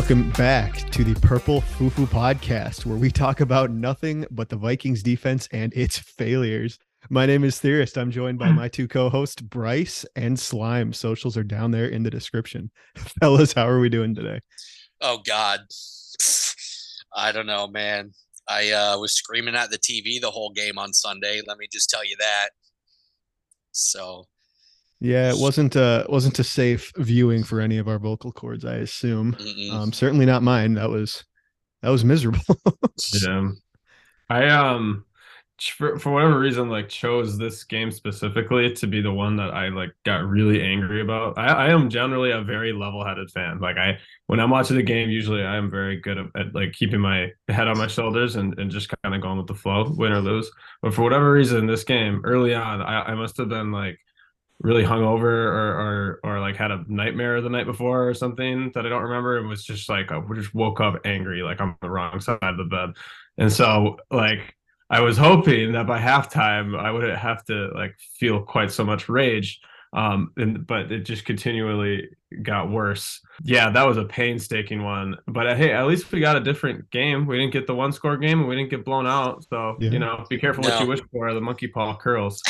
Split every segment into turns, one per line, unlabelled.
Welcome back to the Purple Fufu podcast, where we talk about nothing but the Vikings defense and its failures. My name is Theorist. I'm joined by my two co-hosts, Bryce and Slime. Socials are down there in the description. Fellas, how are we doing today?
Oh God. I don't know, man. I uh, was screaming at the TV the whole game on Sunday. Let me just tell you that. So
yeah, it wasn't a wasn't a safe viewing for any of our vocal cords, I assume. Um, certainly not mine. That was that was miserable.
yeah. I um for, for whatever reason like chose this game specifically to be the one that I like got really angry about. I, I am generally a very level-headed fan. Like I when I'm watching the game, usually I am very good at, at like keeping my head on my shoulders and, and just kind of going with the flow, win or lose. But for whatever reason, this game early on, I, I must have been like really hungover or, or or like had a nightmare the night before or something that I don't remember and was just like I just woke up angry like I'm on the wrong side of the bed. And so like I was hoping that by halftime I wouldn't have to like feel quite so much rage. Um and but it just continually got worse. Yeah, that was a painstaking one. But uh, hey, at least we got a different game. We didn't get the one score game and we didn't get blown out. So, yeah. you know, be careful no. what you wish for. The monkey paw curls.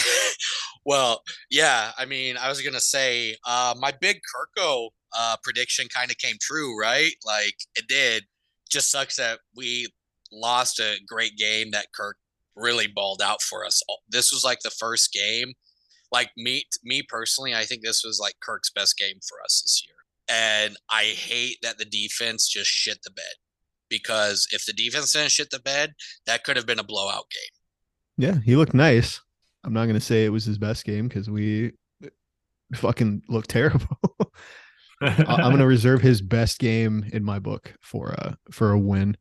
Well, yeah. I mean, I was gonna say uh, my big Kirko uh, prediction kind of came true, right? Like it did. Just sucks that we lost a great game that Kirk really balled out for us. This was like the first game. Like me, me personally, I think this was like Kirk's best game for us this year. And I hate that the defense just shit the bed because if the defense didn't shit the bed, that could have been a blowout game.
Yeah, he looked nice. I'm not gonna say it was his best game because we fucking looked terrible. I'm gonna reserve his best game in my book for a for a win.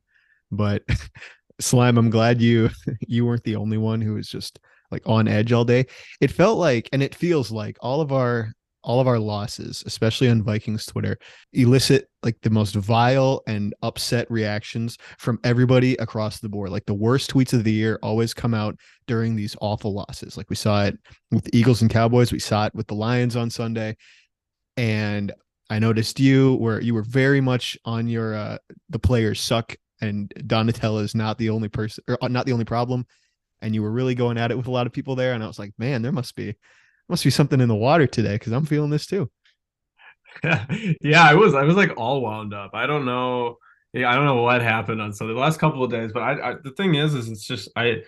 But slime, I'm glad you you weren't the only one who was just like on edge all day. It felt like, and it feels like all of our all of our losses, especially on Vikings Twitter, elicit like the most vile and upset reactions from everybody across the board. Like the worst tweets of the year always come out during these awful losses. Like we saw it with the Eagles and Cowboys, we saw it with the Lions on Sunday. And I noticed you where you were very much on your uh the players suck and Donatell is not the only person or uh, not the only problem. And you were really going at it with a lot of people there. And I was like, man, there must be must be something in the water today because I'm feeling this too.
yeah, I was I was like all wound up. I don't know. Yeah, I don't know what happened on Sunday the last couple of days, but I, I the thing is, is it's just I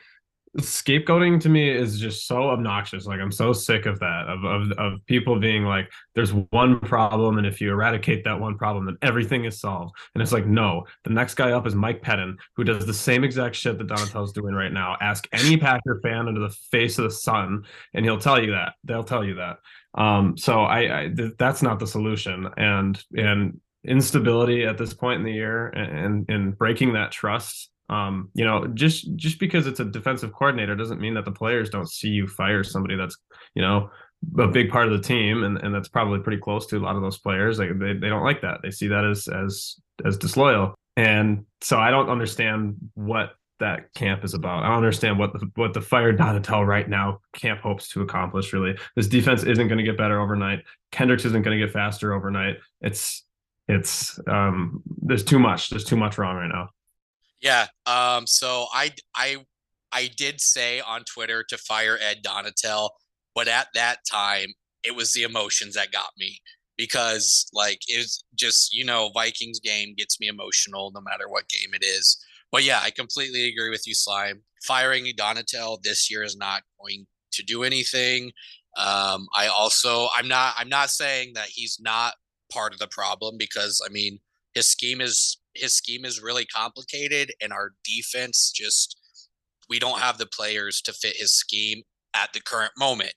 scapegoating to me is just so obnoxious. Like I'm so sick of that, of, of of people being like, there's one problem, and if you eradicate that one problem, then everything is solved. And it's like, no, the next guy up is Mike Pettine who does the same exact shit that Donatell's doing right now. Ask any Packer fan under the face of the sun, and he'll tell you that. They'll tell you that. Um, so I, I th- that's not the solution. And and instability at this point in the year and and breaking that trust um, you know, just just because it's a defensive coordinator doesn't mean that the players don't see you fire somebody that's, you know, a big part of the team and, and that's probably pretty close to a lot of those players. Like they, they don't like that. They see that as as as disloyal. And so I don't understand what that camp is about. I don't understand what the what the fire Donatell right now camp hopes to accomplish. Really, this defense isn't going to get better overnight. Kendricks isn't going to get faster overnight. It's it's um there's too much. There's too much wrong right now.
Yeah. Um. So I I I did say on Twitter to fire Ed Donatell, but at that time it was the emotions that got me because like it's just you know Vikings game gets me emotional no matter what game it is. But yeah, I completely agree with you, Slime. Firing Donatell this year is not going to do anything. Um, I also I'm not I'm not saying that he's not part of the problem because I mean his scheme is his scheme is really complicated, and our defense just we don't have the players to fit his scheme at the current moment.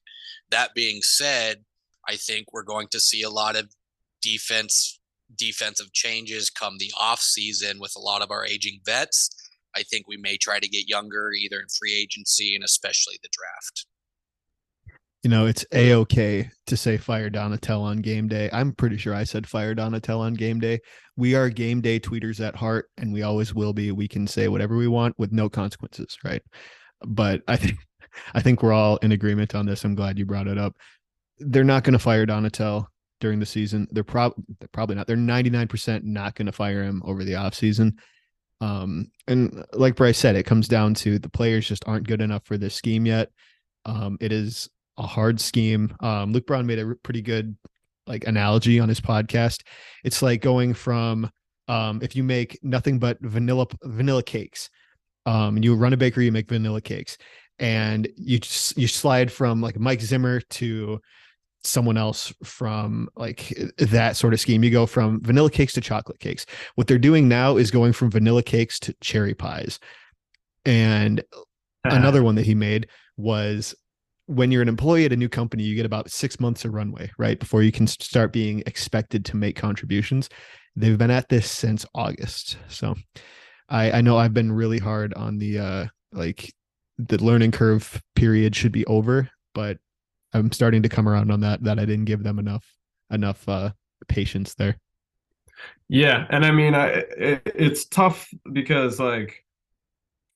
That being said, I think we're going to see a lot of defense defensive changes come the off season with a lot of our aging vets. I think we may try to get younger either in free agency and especially the draft
you know, it's a okay to say fire Donatell on game day. I'm pretty sure I said fire Donatell on game day. We are game day tweeters at heart, and we always will be. We can say whatever we want with no consequences, right? But I think I think we're all in agreement on this. I'm glad you brought it up. They're not going to fire Donatell. during the season. They're probably they're probably not. They're 99% not going to fire him over the offseason. Um, and like Bryce said, it comes down to the players just aren't good enough for this scheme yet. Um, it is a hard scheme. Um, Luke Braun made a pretty good like analogy on his podcast. It's like going from um, if you make nothing but vanilla vanilla cakes, um, and you run a bakery, you make vanilla cakes, and you just you slide from like Mike Zimmer to someone else from like that sort of scheme. You go from vanilla cakes to chocolate cakes. What they're doing now is going from vanilla cakes to cherry pies. And another one that he made was when you're an employee at a new company, you get about six months of runway, right? Before you can start being expected to make contributions. They've been at this since August. So I, I know I've been really hard on the uh like the learning curve period should be over, but I'm starting to come around on that that I didn't give them enough enough uh patience there.
Yeah, and I mean, I it, it's tough because like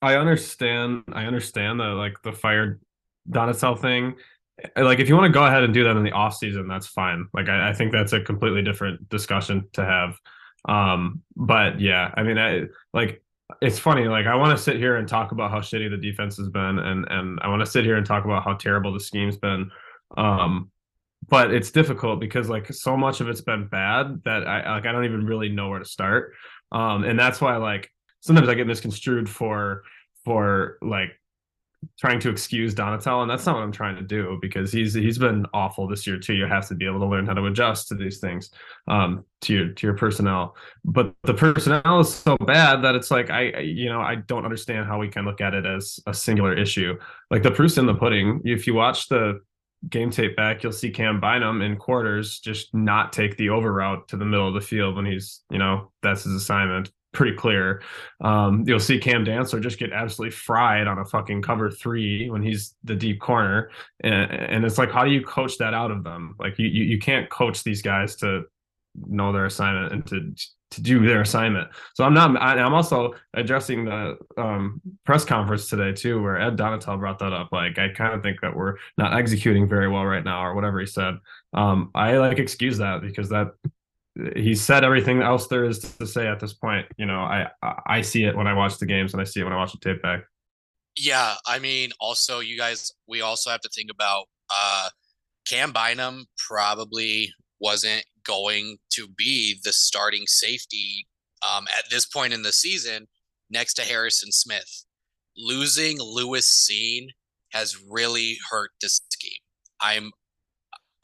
I understand I understand that like the fired Donatell thing. Like if you want to go ahead and do that in the off season, that's fine. Like I, I think that's a completely different discussion to have. Um, but yeah, I mean, I like it's funny. Like I want to sit here and talk about how shitty the defense has been, and and I want to sit here and talk about how terrible the scheme's been. Um, but it's difficult because like so much of it's been bad that I like I don't even really know where to start. Um, and that's why like sometimes I get misconstrued for for like trying to excuse Donatello, and that's not what I'm trying to do because he's he's been awful this year too. You have to be able to learn how to adjust to these things, um, to your to your personnel. But the personnel is so bad that it's like I, you know I don't understand how we can look at it as a singular issue. Like the proof's in the pudding. If you watch the game tape back, you'll see Cam Bynum in quarters just not take the over route to the middle of the field when he's, you know, that's his assignment. Pretty clear. Um, you'll see Cam Dantzler just get absolutely fried on a fucking cover three when he's the deep corner. And, and it's like, how do you coach that out of them? Like you, you, you can't coach these guys to know their assignment and to to do their assignment. So I'm not. I'm also addressing the um, press conference today too, where Ed Donatell brought that up. Like I kind of think that we're not executing very well right now, or whatever he said. Um, I like excuse that because that he said everything else there is to say at this point. You know, I I see it when I watch the games and I see it when I watch the tape back.
Yeah, I mean, also you guys, we also have to think about uh, Cam Bynum probably wasn't going to be the starting safety um, at this point in the season next to Harrison Smith. Losing Lewis Cine has really hurt this scheme. I'm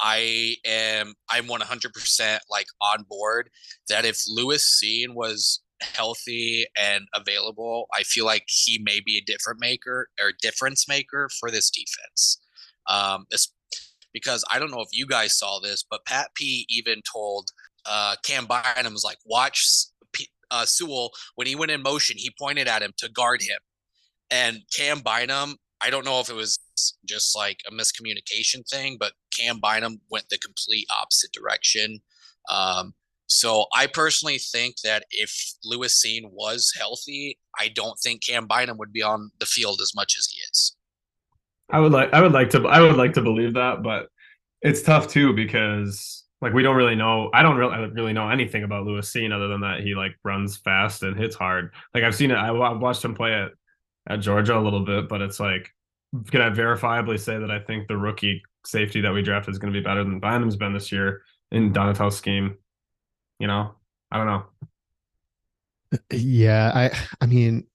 I am I'm 100% like on board that if Lewis Cine was healthy and available, I feel like he may be a different maker or difference maker for this defense. Um, because I don't know if you guys saw this, but Pat P even told uh, Cam Bynum was like, watch P- uh, Sewell when he went in motion, he pointed at him to guard him, and Cam Bynum. I don't know if it was just like a miscommunication thing, but Cam Bynum went the complete opposite direction. Um, so I personally think that if Lewis Cine was healthy, I don't think Cam Bynum would be on the field as much as he is.
I would like I would like to I would like to believe that, but it's tough too because like we don't really know. I don't really really know anything about Lewis Cine other than that he like runs fast and hits hard. Like I've seen it. I, have watched him play at at Georgia a little bit, but it's like can I verifiably say that I think the rookie safety that we drafted is going to be better than Bynum's been this year in Donatell's scheme? You know, I don't know.
Yeah, I I mean,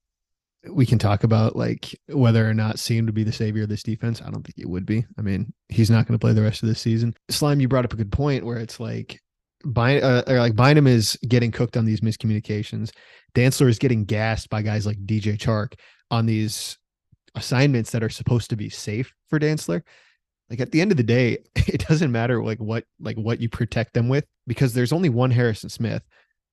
we can talk about like whether or not Cine to be the savior of this defense. I don't think it would be. I mean, he's not going to play the rest of this season. Slime, you brought up a good point where it's like, By, uh, or like Bynum is getting cooked on these miscommunications. Dantzler is getting gassed by guys like DJ Chark on these assignments that are supposed to be safe for Dantzler. Like at the end of the day, it doesn't matter like what like what you protect them with because there's only one Harrison Smith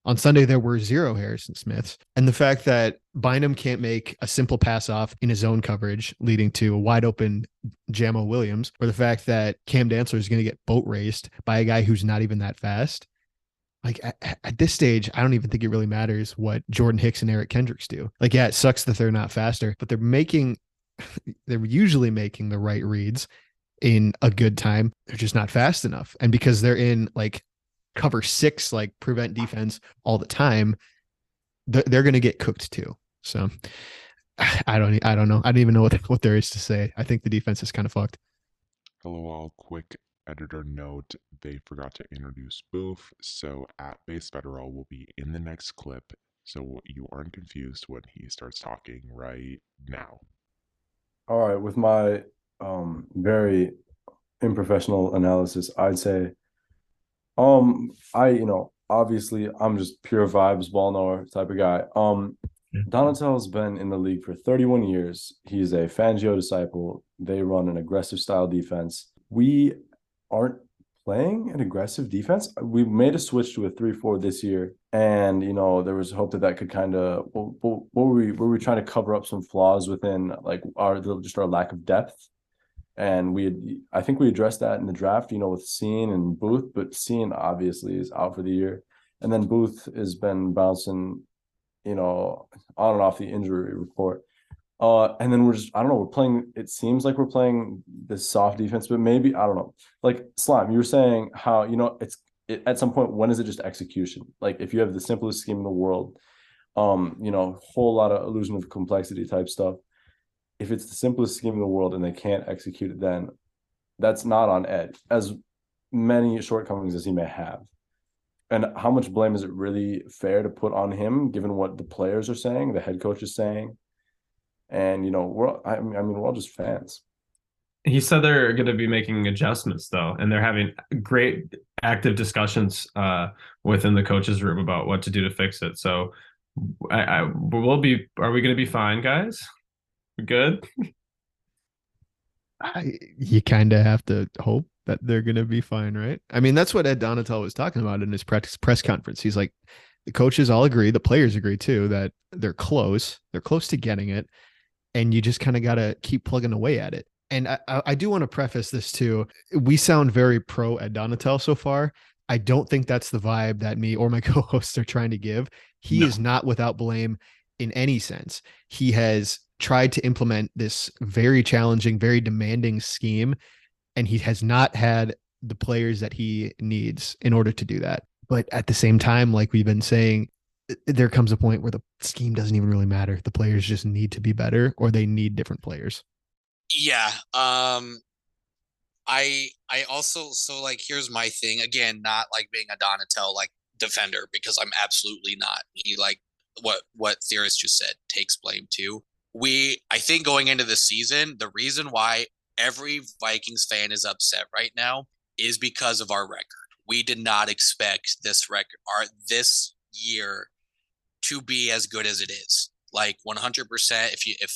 on Sunday, there were zero Harrison Smiths. And the fact that Bynum can't make a simple pass off in his own coverage, leading to a wide open Jamo Williams, or the fact that Cam Dantzler is going to get boat raced by a guy who's not even that fast. Like at, at, this stage, I don't even think it really matters what Jordan Hicks and Eric Kendricks do. Like, yeah, it sucks that they're not faster, but they're making, they're usually making the right reads in a good time. They're just not fast enough. And because they're in like cover six, like prevent defense all the time, they're, they're going to get cooked too. So I don't, I don't know. I don't even know what, what there is to say. I think the defense is kind of fucked.
LOL, quick editor note they forgot to introduce Boof. so at base federal will be in the next clip, so you aren't confused when he starts talking right now.
All right, with my um very unprofessional analysis, I'd say um I you know obviously I'm just pure vibes ball knower type of guy. Um Donatello's been in the league for 31 years. He's a Fangio disciple. They run an aggressive style defense. We aren't playing an aggressive defense. We made a switch to a three-four this year, and you know there was hope that that could kind of what, what, were we were we trying to cover up some flaws within like our just our lack of depth, and we had, I think we addressed that in the draft, you know, with Cine and Booth, but Cine obviously is out for the year, and then Booth has been bouncing, you know, on and off the injury report. Uh, and then we're just, I don't know, we're playing, it seems like we're playing this soft defense, but maybe, I don't know. Like Slime, you were saying how, you know, it's it, at some point, when is it just execution? Like if you have the simplest scheme in the world, um, you know, whole lot of illusion of complexity type stuff. If it's the simplest scheme in the world and they can't execute it, then that's not on Ed, as many shortcomings as he may have. And how much blame is it really fair to put on him, given what the players are saying, the head coach is saying? And you know we're I mean, I mean we're all just fans.
He said they're going to be making adjustments though, and they're having great active discussions uh, within the coaches room about what to do to fix it. So, I, I we'll be. Are we going to be fine, guys? Good.
I, you kind of have to hope that they're going to be fine, right? I mean, that's what Ed Donatell was talking about in his press press conference. He's like, the coaches all agree, the players agree too, that they're close. They're close to getting it and you just kind of got to keep plugging away at it. And I, I do want to preface this too. We sound very pro Ed Donatell so far. I don't think that's the vibe that me or my co-hosts are trying to give. He no. is not without blame in any sense. He has tried to implement this very challenging, very demanding scheme, and he has not had the players that he needs in order to do that. But at the same time, like we've been saying, there comes a point where the scheme doesn't even really matter. The players just need to be better or they need different players.
Yeah. Um I I also so like here's my thing again, not like being a Donatell like defender because I'm absolutely not. He like what what theorist just said takes blame too. We I think going into the season, the reason why every Vikings fan is upset right now is because of our record. We did not expect this record our this year to be as good as it is. Like 100%. If you if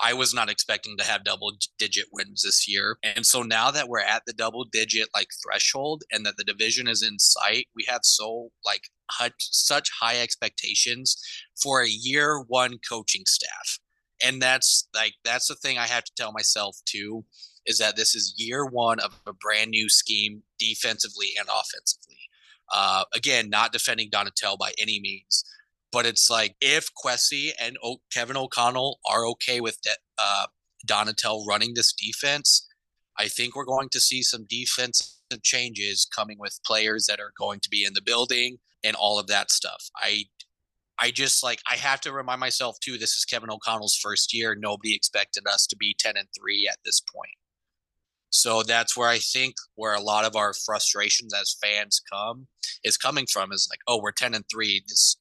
I was not expecting to have double digit wins this year. And so now that we're at the double digit like threshold and that the division is in sight, we have so like such high expectations for a year one coaching staff. And that's like that's the thing I have to tell myself too is that this is year one of a brand new scheme defensively and offensively. Uh, again, not defending Donatell by any means, but it's like if Kwesi and o- Kevin O'Connell are okay with de- uh, Donatell running this defense, I think we're going to see some defensive changes coming with players that are going to be in the building and all of that stuff. I I just like I have to remind myself too this is Kevin O'Connell's first year. Nobody expected us to be 10 and 3 at this point. So that's where I think where a lot of our frustrations as fans come is coming from is like, oh, we're 10 and 3. This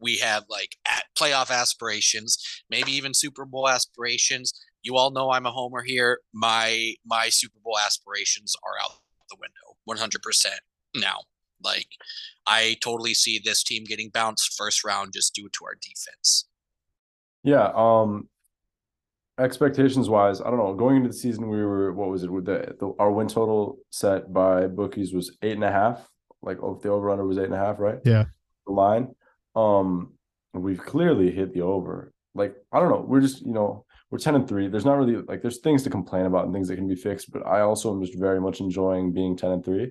we have like at playoff aspirations, maybe even Super Bowl aspirations. You all know I'm a homer here. My my Super Bowl aspirations are out the window 100% now. Like I totally see this team getting bounced first round just due to our defense.
Yeah, um expectations wise, I don't know. Going into the season, we were what was it? With the, the our win total set by bookies was eight and a half. Like oh, the over under was eight and a half, right?
Yeah.
The line um we've clearly hit the over. Like i don't know we're just you know we're 10 and 3 there's not really like there's things to complain about and things that can be fixed but i also am just very much enjoying being 10 and 3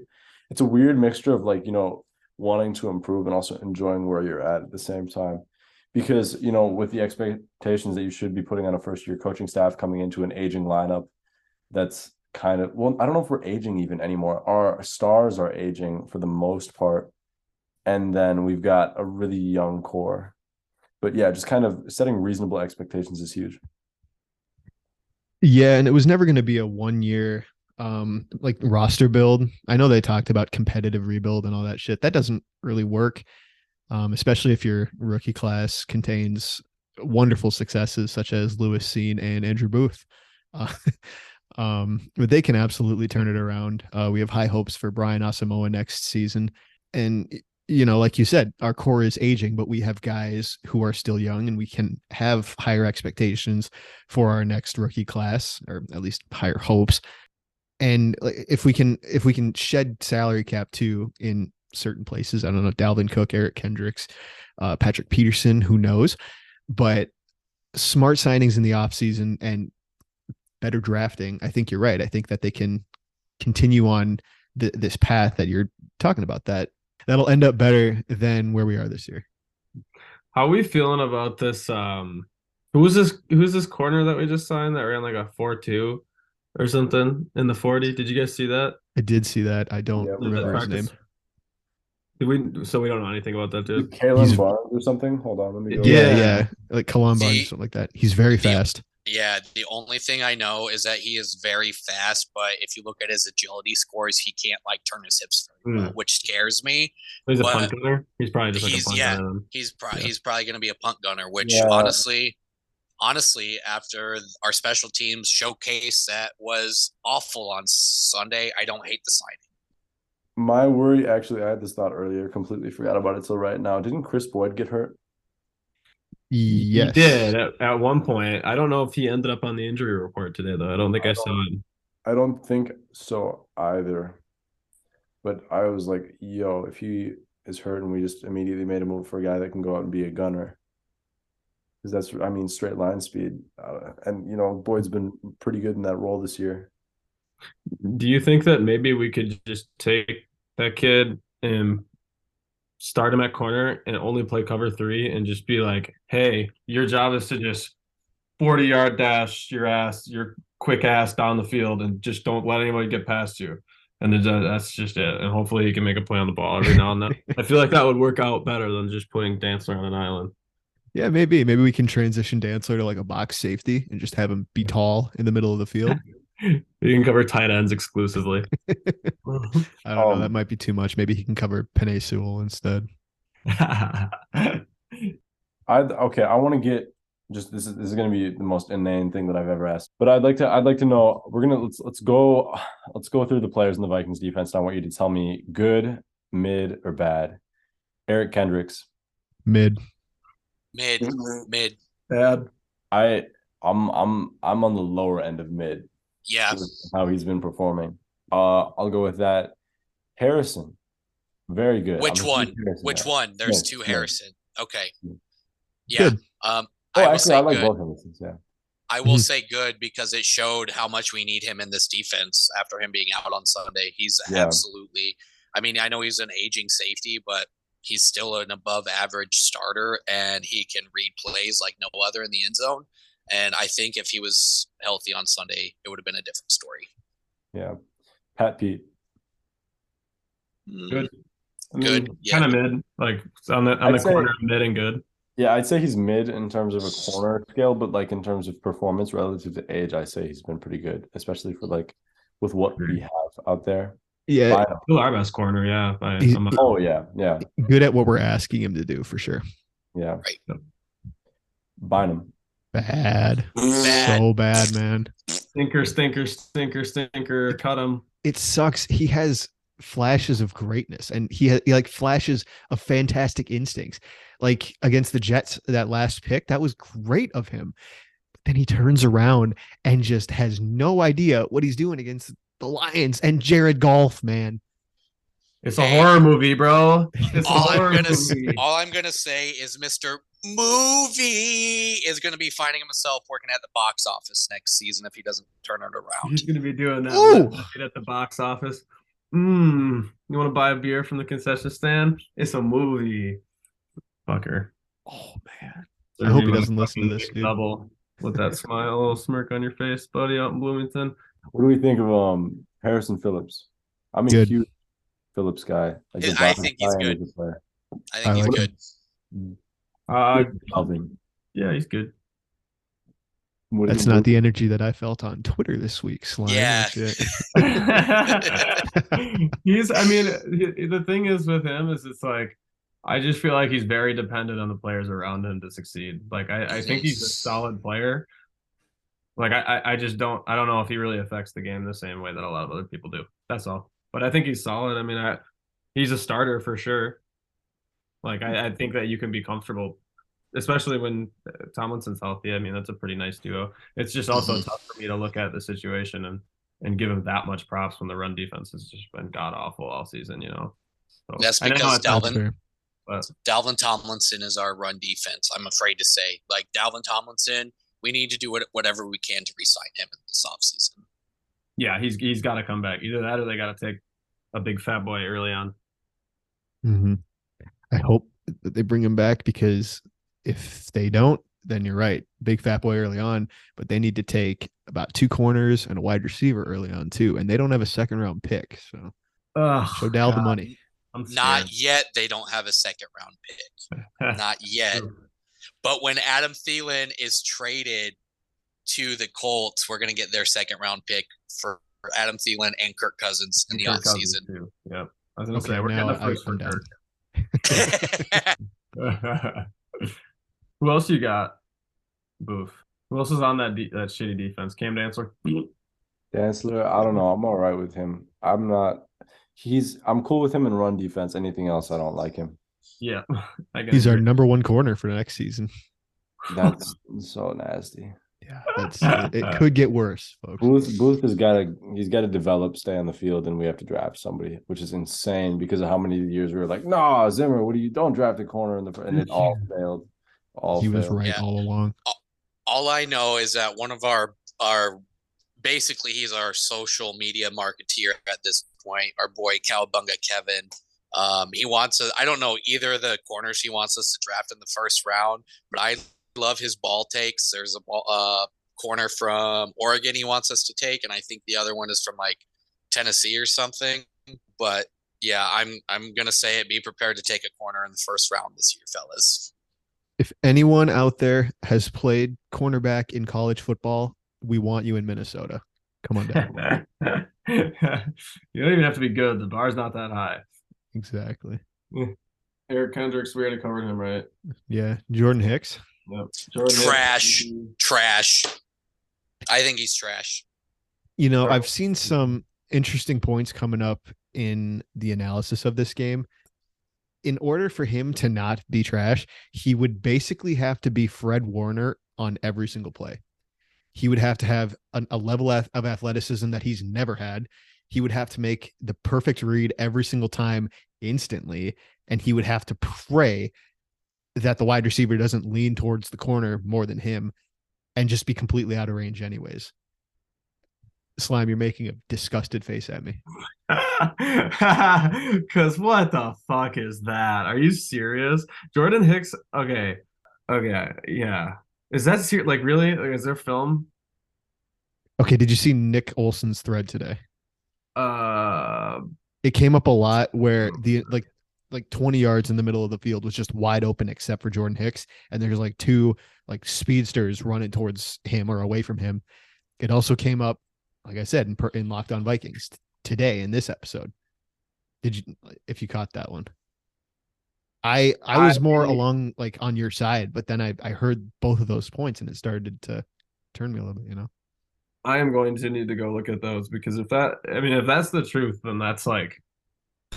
it's a weird mixture of like you know wanting to improve and also enjoying where you're at at the same time. Because you know with the expectations that you should be putting on a first year coaching staff coming into an aging lineup that's kind of well, I don't know if we're aging even anymore. Our stars are aging for the most part, and then we've got a really young core. But yeah, just kind of setting reasonable expectations is huge.
Yeah, and it was never going to be a one year um like roster build. I know they talked about competitive rebuild and all that shit. That doesn't really work. Um, especially if your rookie class contains wonderful successes such as Lewis Cine and Andrew Booth. Uh, um, but they can absolutely turn it around. Uh, we have high hopes for Brian Asamoah next season. And you know, like you said, our core is aging, but we have guys who are still young and we can have higher expectations for our next rookie class, or at least higher hopes. And if we can if we can shed salary cap too in certain places, I don't know, Dalvin Cook, Eric Kendricks, uh, Patrick Peterson, who knows, but smart signings in the offseason and better drafting, I think you're right. I think that they can continue on th- this path that you're talking about that that'll end up better than where we are this year.
How are we feeling about this? Um, who's this? Who's this corner that we just signed that ran like a four-two or something in the forty? Did you guys see that?
I did see that. I don't
Yeah,
remember his name.
Did we? So we don't know anything about that, dude.
Kalon
He's-
Barnes or something. Hold on, let me go.
Yeah,
Yeah.
yeah, like Columbine or something like that. He's very
the-
fast.
Yeah, the only thing I know is that he is very fast, but if you look at his agility scores, he can't like turn his hips very well, hmm. which scares me.
He's a
But
punt gunner. He's probably just like
he's-
a punt
yeah.
gunner.
He's pro-
Yeah.
he's probably going to be a punt gunner, which
Yeah.
honestly, honestly, after our special teams showcase that was awful on Sunday, I don't hate the signing.
My worry, actually, I had this thought earlier, completely forgot about it till right now. Didn't Kris Boyd get hurt?
Yes,
He did at, at one point. I don't know if he ended up on the injury report today, though. I don't think I,
I
saw it.
I don't think so either. But I was like, yo, if he is hurt and we just immediately made a move for a guy that can go out and be a gunner. Because that's, I mean, straight line speed. Uh, and, you know, Boyd's been pretty good in that role this year.
Do you think that maybe we could just take that kid and start him at corner and only play cover three and just be like, hey, your job is to just 40 yard dash your ass, your quick ass down the field and just don't let anybody get past you. And that's just it. And hopefully he can make a play on the ball every now and then. I feel like that would work out better than just putting Dantzler on an island.
Yeah, maybe. Maybe we can transition Dantzler to like a box safety and just have him be tall in the middle of the field.
You can cover tight ends exclusively.
I don't know.
Um,
That might be too much. Maybe he can cover Penei Sewell instead.
I okay, I want to get just this is this is gonna be the most inane thing that I've ever asked. But I'd like to I'd like to know we're gonna let's let's go let's go through the players in the Vikings defense. And I want you to tell me good, mid, or bad. Eric Kendricks.
Mid.
Mid, mid,
Bad.
I I'm I'm I'm on the lower end of mid
yeah.
how he's been performing. Uh I'll go with that. Harrison. Very good.
Which
I'm
one? Which
fan.
one? There's
Smith,
two
Smith.
Harrison. Okay. Yeah.
Good.
Um,
Oh,
I will
actually,
say
I like
good.
both Harrisons, yeah.
I will say good because it showed how much we need him in this defense after him being out on Sunday. He's
Yeah.
absolutely. I mean, I know he's an aging safety, but he's still an above average starter, and he can read plays like no other in the end zone. And I think if he was healthy on Sunday, it would have been a different story.
Yeah. Pat Pete.
Mm,
Good. I
Good,
mean,
yeah.
kind of mid, like on the on
I'd
the
say-
corner, mid and good.
Yeah, I'd say he's mid in terms of a corner scale, but like in terms of performance relative to age, I say he's been pretty good, especially for like with what we have out there.
Yeah,
Bynum.
Still our best corner, yeah. I,
He's-
a-
Oh yeah, yeah,
good at what we're asking him to do for sure.
yeah.
Right.
Bynum.
Bad.
Bad.
So bad, man.
stinker, stinker, stinker, stinker. Cut him.
It sucks. He has flashes of greatness and he, ha- he like flashes of fantastic instincts. Like against the Jets, that last pick, that was great of him. But then he turns around and just has no idea what he's doing against the Lions and Jared Goff, man.
It's a horror movie, bro. It's a
all I'm gonna
movie.
all I'm gonna say is Mr. Movie is gonna be finding himself working at the box office next season if he doesn't turn it around.
He's gonna be doing that
Ooh.
at the box office. Mmm. You want to buy a beer from the concession stand? It's a movie. Fucker.
Oh man.
So
I hope he doesn't listen to this, dude.
Double with that smile, little smirk on your face, buddy, out in Bloomington.
What do we think of um Harrison Phillips? I'm a
Good.
huge Phillips guy. I,
Yeah,
a
I
Dodgers
think he's
a
good. I think
I
he's
like
good.
Uh,
Alvin.
yeah, he's good.
What
That's
you-
not the energy that I felt on Twitter this week. Slime.
Yeah.
Shit.
he's. I mean, he- the thing is with him is it's like I just feel like he's very dependent on the players around him to succeed. Like I, I think he's a solid player. Like I, I, I just don't. I don't know if he really affects the game the same way that a lot of other people do. That's all. But I think he's solid. I mean, I, he's a starter for sure. Like I, I think that you can be comfortable, especially when uh, Tomlinson's healthy. I mean, that's a pretty nice duo. It's just also
Mhm.
tough for me to look at the situation and and give him that much props when the run defense has just been god awful all season. You know. So,
That's because
it's not-
Dalvin-
but
Dalvin Tomlinson is our run defense. I'm afraid to say, like Dalvin Tomlinson, we need to do whatever we can to re-sign him in this offseason.
yeah, he's he's got to come back. Either that or they got to take a big fat boy early on.
hmm I hope that they bring him back because if they don't, then you're right. Big fat boy early on, but they need to take about two corners and a wide receiver early on too. And they don't have a second round pick. So
Ugh,
show Dal the money.
I'm
Not
scared.
yet. They don't have a second round pick. Not yet. But when Adam Thielen is traded to the Colts, we're going to get their second round pick for for Adam Thielen and Kirk Cousins in the
Kirk Cousins,
offseason.
too. Yep. I was gonna
Okay,
say we're
now
getting the first for Kirk. Who else you got? Boof. Who else is on that de- that shitty defense? Cam Dancer.
Dantzler, I don't know. I'm all right with him. I'm not. He's. I'm cool with him in run defense. Anything else, I don't like him.
Yeah, I can
He's our number one corner for next season.
That's so nasty.
Yeah, that's it could get worse, folks.
Booth Booth has got to he's got to develop, stay on the field, and we have to draft somebody, which is insane because of how many years we were like, no, Zimmer, what do you don't draft a corner in the and it all failed. All
He was right
Yeah.
all along.
All I know is that one of our our basically he's our social media marketeer at this point. Our boy Cowabunga Kevin. Um, he wants a, I don't know either of the corners he wants us to draft in the first round, but I love his ball takes. There's a ball, uh, corner from Oregon he wants us to take, and I think the other one is from like Tennessee or something. But yeah, I'm I'm gonna say it. Be prepared to take a corner in the first round this year, fellas.
If anyone out there has played cornerback in college football, we want you in Minnesota. Come on down.
you don't even have to be good. The bar's not that high.
exactly.
Eric Kendricks, we already covered him, right?
Yeah. Jordan Hicks.
Yep.
Trash.
MVP.
Trash. I think he's trash.
You know, I've seen some interesting points coming up in the analysis of this game. In order for him to not be trash, he would basically have to be Fred Warner on every single play. He would have to have an, a level of athleticism that he's never had. He would have to make the perfect read every single time instantly. And he would have to pray that the wide receiver doesn't lean towards the corner more than him and just be completely out of range, anyways. Slime, you're making a disgusted face at me.
Cause what the fuck is that? Are you serious? Jordan Hicks. Okay. Okay. Yeah. Is that ser- like really? Like, is there film?
Okay, did you see Nick Olson's thread today?
Uh.
It came up a lot where the like like 20 yards in the middle of the field was just wide open except for Jordan Hicks and there's like two like speedsters running towards him or away from him. It also came up like I said in per, in Locked On Vikings t- today in this episode. Did you if you caught that one? I I was
I
more
really-
along like on your side, but then I I heard both of those points and it started to turn me a little bit, you know.
I am going to need to go look at those because if that, I mean, if that's the truth, then that's like,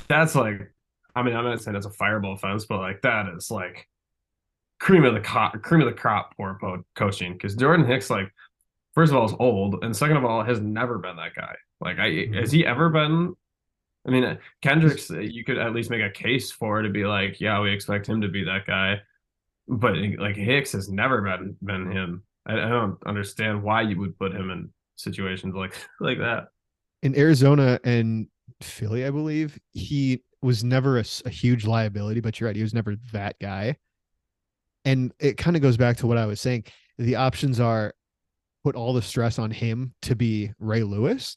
that's like, I mean, I'm not saying it's a fireball offense, but like that is like cream of the crop, cream of the crop poor po- coaching because Jordan Hicks, like, first of all, is old, and second of all, has never been that guy. Like, I has he ever been? I mean, Kendricks, uh, you could at least make a case for it to be like, yeah, we expect him to be that guy, but like Hicks has never been been him. I, I don't understand why you would put him in situations like like that.
in Arizona and Philly, I believe, he was never a huge liability, but you're right, he was never that guy. And it kind of goes back to what I was saying. The options are put all the stress on him to be Ray Lewis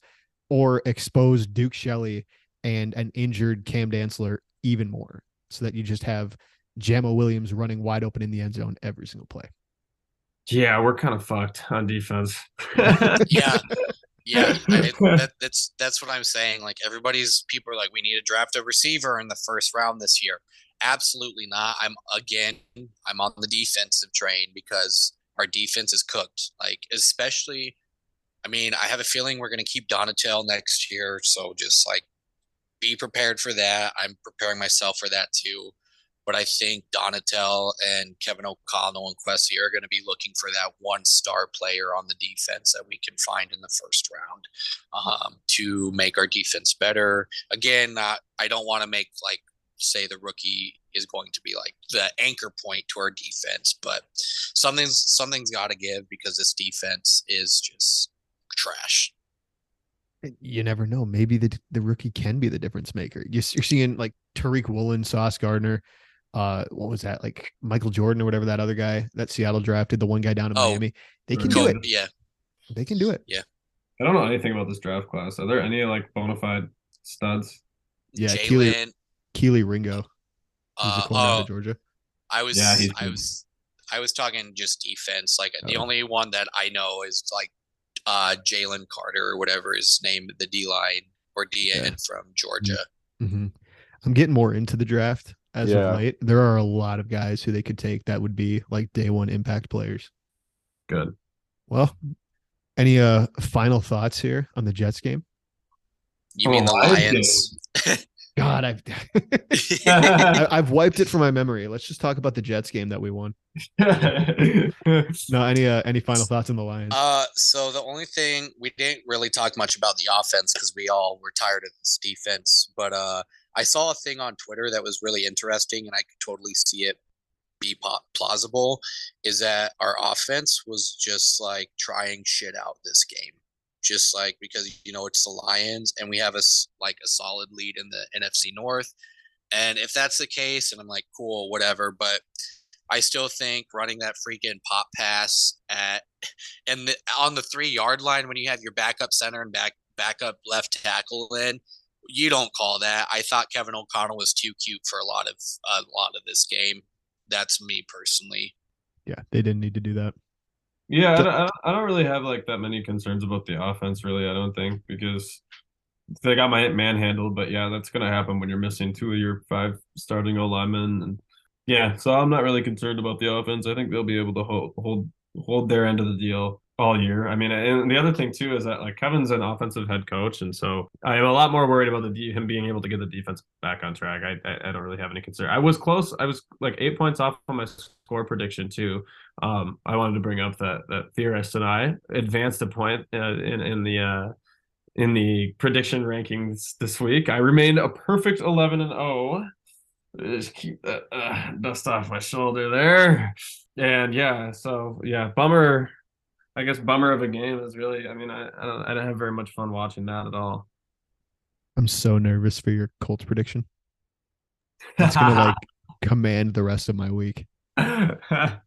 or expose Duke Shelley and an injured Cam Dantzler even more so that you just have Jamo Williams running wide open in the end zone every single play.
Yeah, we're kind of fucked on defense.
yeah. Yeah, I, that, that's that's what I'm saying. Like everybody's people are like, we need to draft a receiver in the first round this year. Absolutely not. I'm again, I'm on the defensive train because our defense is cooked. Like especially, I mean, I have a feeling we're going to keep Donatell next year. So just like be prepared for that. I'm preparing myself for that too. But I think Donatell and Kevin O'Connell and Kwesi are going to be looking for that one star player on the defense that we can find in the first round um, to make our defense better. Again, uh, I don't want to make like say the rookie is going to be like the anchor point to our defense, but something's something's got to give because this defense is just trash.
You never know. Maybe the the rookie can be the difference maker. You're, you're seeing like Tariq Woolen, Sauce Gardner, uh, what was that like Michael Jordan or whatever that other guy that Seattle drafted, the one guy down in oh, Miami. They can do it.
Yeah,
they can do it.
Yeah.
I don't know anything about this draft class. Are there any like bona fide studs?
Yeah, Keely Kelee Ringo. He's uh, oh, of Georgia.
I was, yeah, I was, I was talking just defense. Like oh. the only one that I know is like uh Jalen Carter or whatever his name, the D line or DN yeah. from Georgia.
Mm-hmm. I'm getting more into the draft as yeah. of late. There are a lot of guys who they could take that would be like day one impact players.
Good.
Well, any uh final thoughts here on the Jets game?
You mean oh, the Lions?
God, I've I've wiped it from my memory. Let's just talk about the Jets game that we won. no, any uh, any final thoughts on the Lions?
Uh, so the only thing we didn't really talk much about the offense because we all were tired of this defense. But uh, I saw a thing on Twitter that was really interesting, and I could totally see it be plausible. Is that our offense was just like trying shit out this game, just like because you know it's the Lions, and we have a like a solid lead in the NFC North, and if that's the case, and I'm like, cool, whatever, but. I still think running that freaking pop pass at and the, on the three yard line when you have your backup center and back backup left tackle in, you don't call that. I thought Kevin O'Connell was too cute for a lot of a lot of this game. That's me personally.
Yeah, they didn't need to do that.
Yeah, I don't, I don't really have like that many concerns about the offense. Really, I don't think because they got my manhandled. But yeah, that's gonna happen when you're missing two of your five starting O linemen. And yeah, so I'm not really concerned about the offense. I think they'll be able to hold hold hold their end of the deal all year. I mean, and the other thing too is that like Kevin's an offensive head coach, and so I am a lot more worried about the him being able to get the defense back on track. I, I, I don't really have any concern. I was close. I was like eight points off on my score prediction too. Um, I wanted to bring up that that theorist and I advanced a point uh, in in the uh, in the prediction rankings this week. I remained a perfect eleven and zero. Oh. Just keep that uh, dust off my shoulder there. And yeah, so yeah, bummer I guess bummer of a game is really. I mean, I I don't, I didn't have very much fun watching that at all.
I'm so nervous for your Colts prediction. That's gonna like command the rest of my week.
I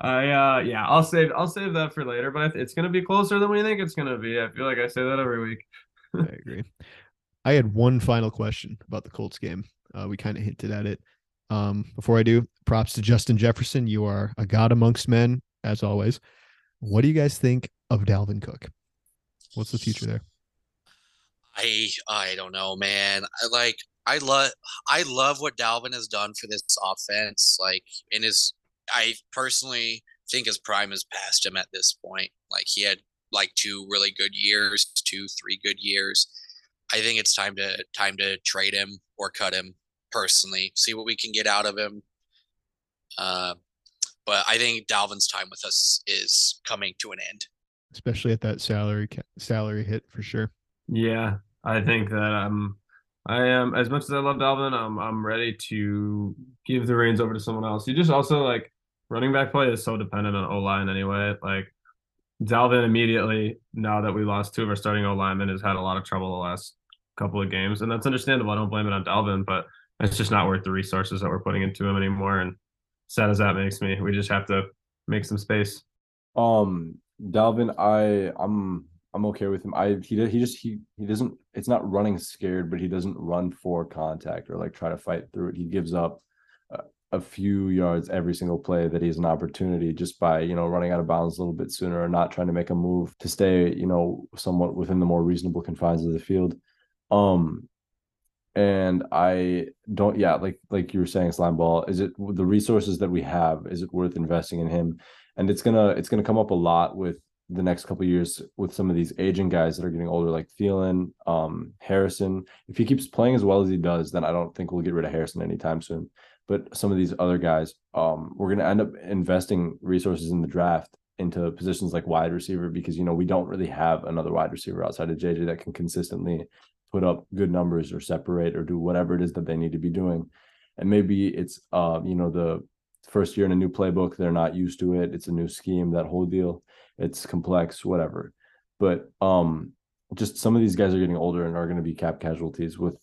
uh yeah, I'll save I'll save that for later, but it's gonna be closer than we think it's gonna be. I feel like I say that every week.
I agree. I had one final question about the Colts game. Uh, we kind of hinted at it. Um, before I do, props to Justin Jefferson. You are a god amongst men, as always. What do you guys think of Dalvin Cook? What's the future there?
I I don't know, man. I like I love I love what Dalvin has done for this offense. Like in his I personally think his prime has passed him at this point. Like he had like two really good years, two, three good years. I think it's time to time to trade him or cut him personally. See what we can get out of him. Uh, but I think Dalvin's time with us is coming to an end,
especially at that salary salary hit for sure.
Yeah, I think that um, I am as much as I love Dalvin, I'm I'm ready to give the reins over to someone else. You just also like running back play is so dependent on O line anyway. Like Dalvin immediately now that we lost two of our starting O linemen has had a lot of trouble the last couple of games, and that's understandable. I don't blame it on Dalvin, but it's just not worth the resources that we're putting into him anymore. And sad as that makes me, we just have to make some space.
Um, Dalvin, I I'm I'm okay with him. I he he just he he doesn't. It's not running scared, but he doesn't run for contact or like try to fight through it. He gives up a, few yards every single play that he has an opportunity just by you know running out of bounds a little bit sooner or not trying to make a move to stay you know somewhat within the more reasonable confines of the field. Um, and I don't. Yeah, like like you were saying, slime ball. Is it the resources that we have? Is it worth investing in him? And it's gonna it's gonna come up a lot with the next couple years with some of these aging guys that are getting older, like Thielen, um, Harrison. If he keeps playing as well as he does, then I don't think we'll get rid of Harrison anytime soon. But some of these other guys, um, we're going to end up investing resources in the draft into positions like wide receiver because you know we don't really have another wide receiver outside of JJ that can consistently put up good numbers or separate or do whatever it is that they need to be doing. And maybe it's uh, you know, the first year in a new playbook, they're not used to it. It's a new scheme, that whole deal it's complex, whatever. But um, just some of these guys are getting older and are going to be cap casualties with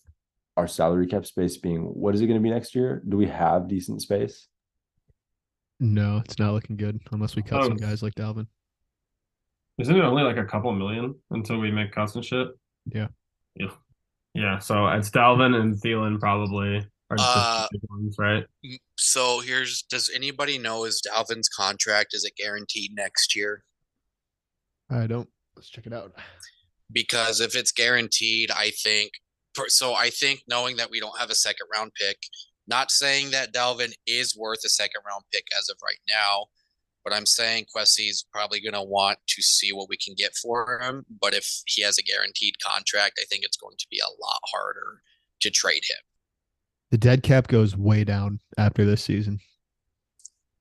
our salary cap space being what is it going to be next year? Do we have decent space?
No, it's not looking good unless we cut oh. some guys like Dalvin.
Isn't it only like a couple million until we make cuts and shit?
Yeah.
Yeah. Yeah. So it's Dalvin and Thielen probably are uh, ones, right?
So here's does anybody know is Dalvin's contract is it guaranteed next year?
I don't. Let's check it out.
Because if it's guaranteed, I think. So I think knowing that we don't have a second round pick, not saying that Dalvin is worth a second round pick as of right now, but I'm saying Kwesi's probably going to want to see what we can get for him. But if he has a guaranteed contract, I think it's going to be a lot harder to trade him.
The dead cap goes way down after this season.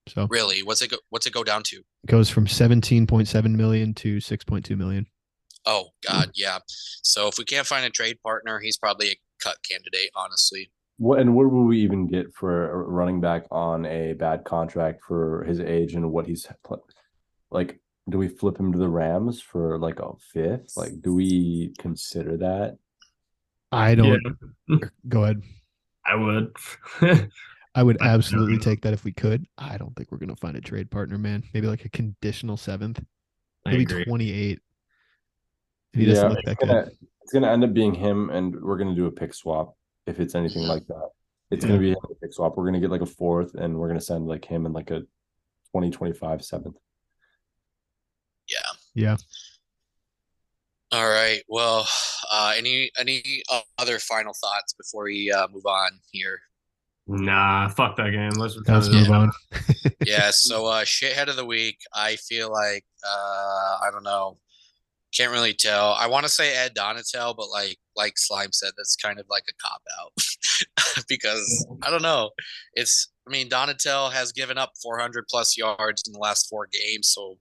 So
really, what's it go, what's it go down to?
It goes from 17.7 million to 6.2 million.
Oh God, yeah. So if we can't find a trade partner, he's probably a cut candidate, honestly.
What and what will we even get for a running back on a bad contract for his age and what he's like? Do we flip him to the Rams for like a fifth? Like, do we consider that?
I don't. Yeah. Er, go ahead.
I would.
I would absolutely take that if we could. I don't think we're gonna find a trade partner, man. Maybe like a conditional seventh, maybe twenty eight.
He doesn't yeah, look that gonna, good. It's gonna end up being him, and we're gonna do a pick swap if it's anything like that. It's yeah. gonna be a pick swap. We're gonna get like a fourth, and we're gonna send like him and like a 2025 seventh.
Yeah.
Yeah.
All right. Well, uh, any any other final thoughts before we uh, move on here?
Nah, fuck that game. Let's,
Let's move on.
yeah. So, uh, shithead of the week. I feel like uh, I don't know. Can't really tell. I want to say Ed Donatell, but like like Slime said, that's kind of like a cop out because mm. I don't know. It's I mean Donatell has given up 400 plus yards in the last four games, so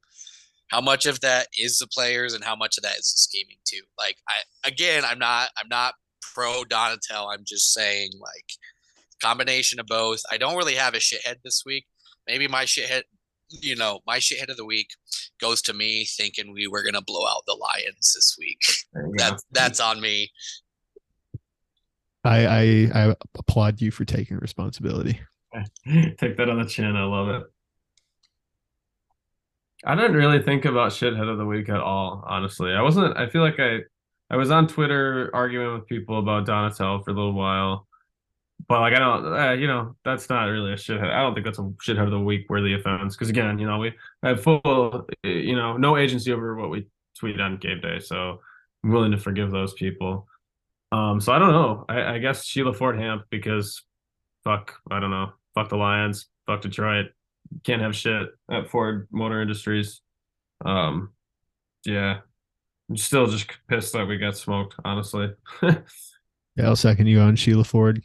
how much of that is the players and how much of that is the scheming too? Like I again, I'm not I'm not pro Donatell. I'm just saying like combination of both. I don't really have a shithead this week. Maybe my shithead, you know, my shithead of the week goes to me thinking we were gonna blow out the Lions this week. That's that's on me.
I, I I applaud you for taking responsibility.
Take that on the chin. I love it. I didn't really think about shithead of the week at all. Honestly, I wasn't. I feel like I I was on Twitter arguing with people about Donatell for a little while, but like I don't, uh, you know, that's not really a shithead. I don't think that's a shithead of the week worthy offense because again, you know, we have full, you know, no agency over what we tweet on game day, so I'm willing to forgive those people. Um, so I don't know. I, I guess Sheila Ford Hamp because fuck, I don't know, fuck the Lions, fuck Detroit, can't have shit at Ford Motor Industries. Um, yeah, I'm still just pissed that we got smoked. Honestly.
yeah, I'll second you on Sheila Ford.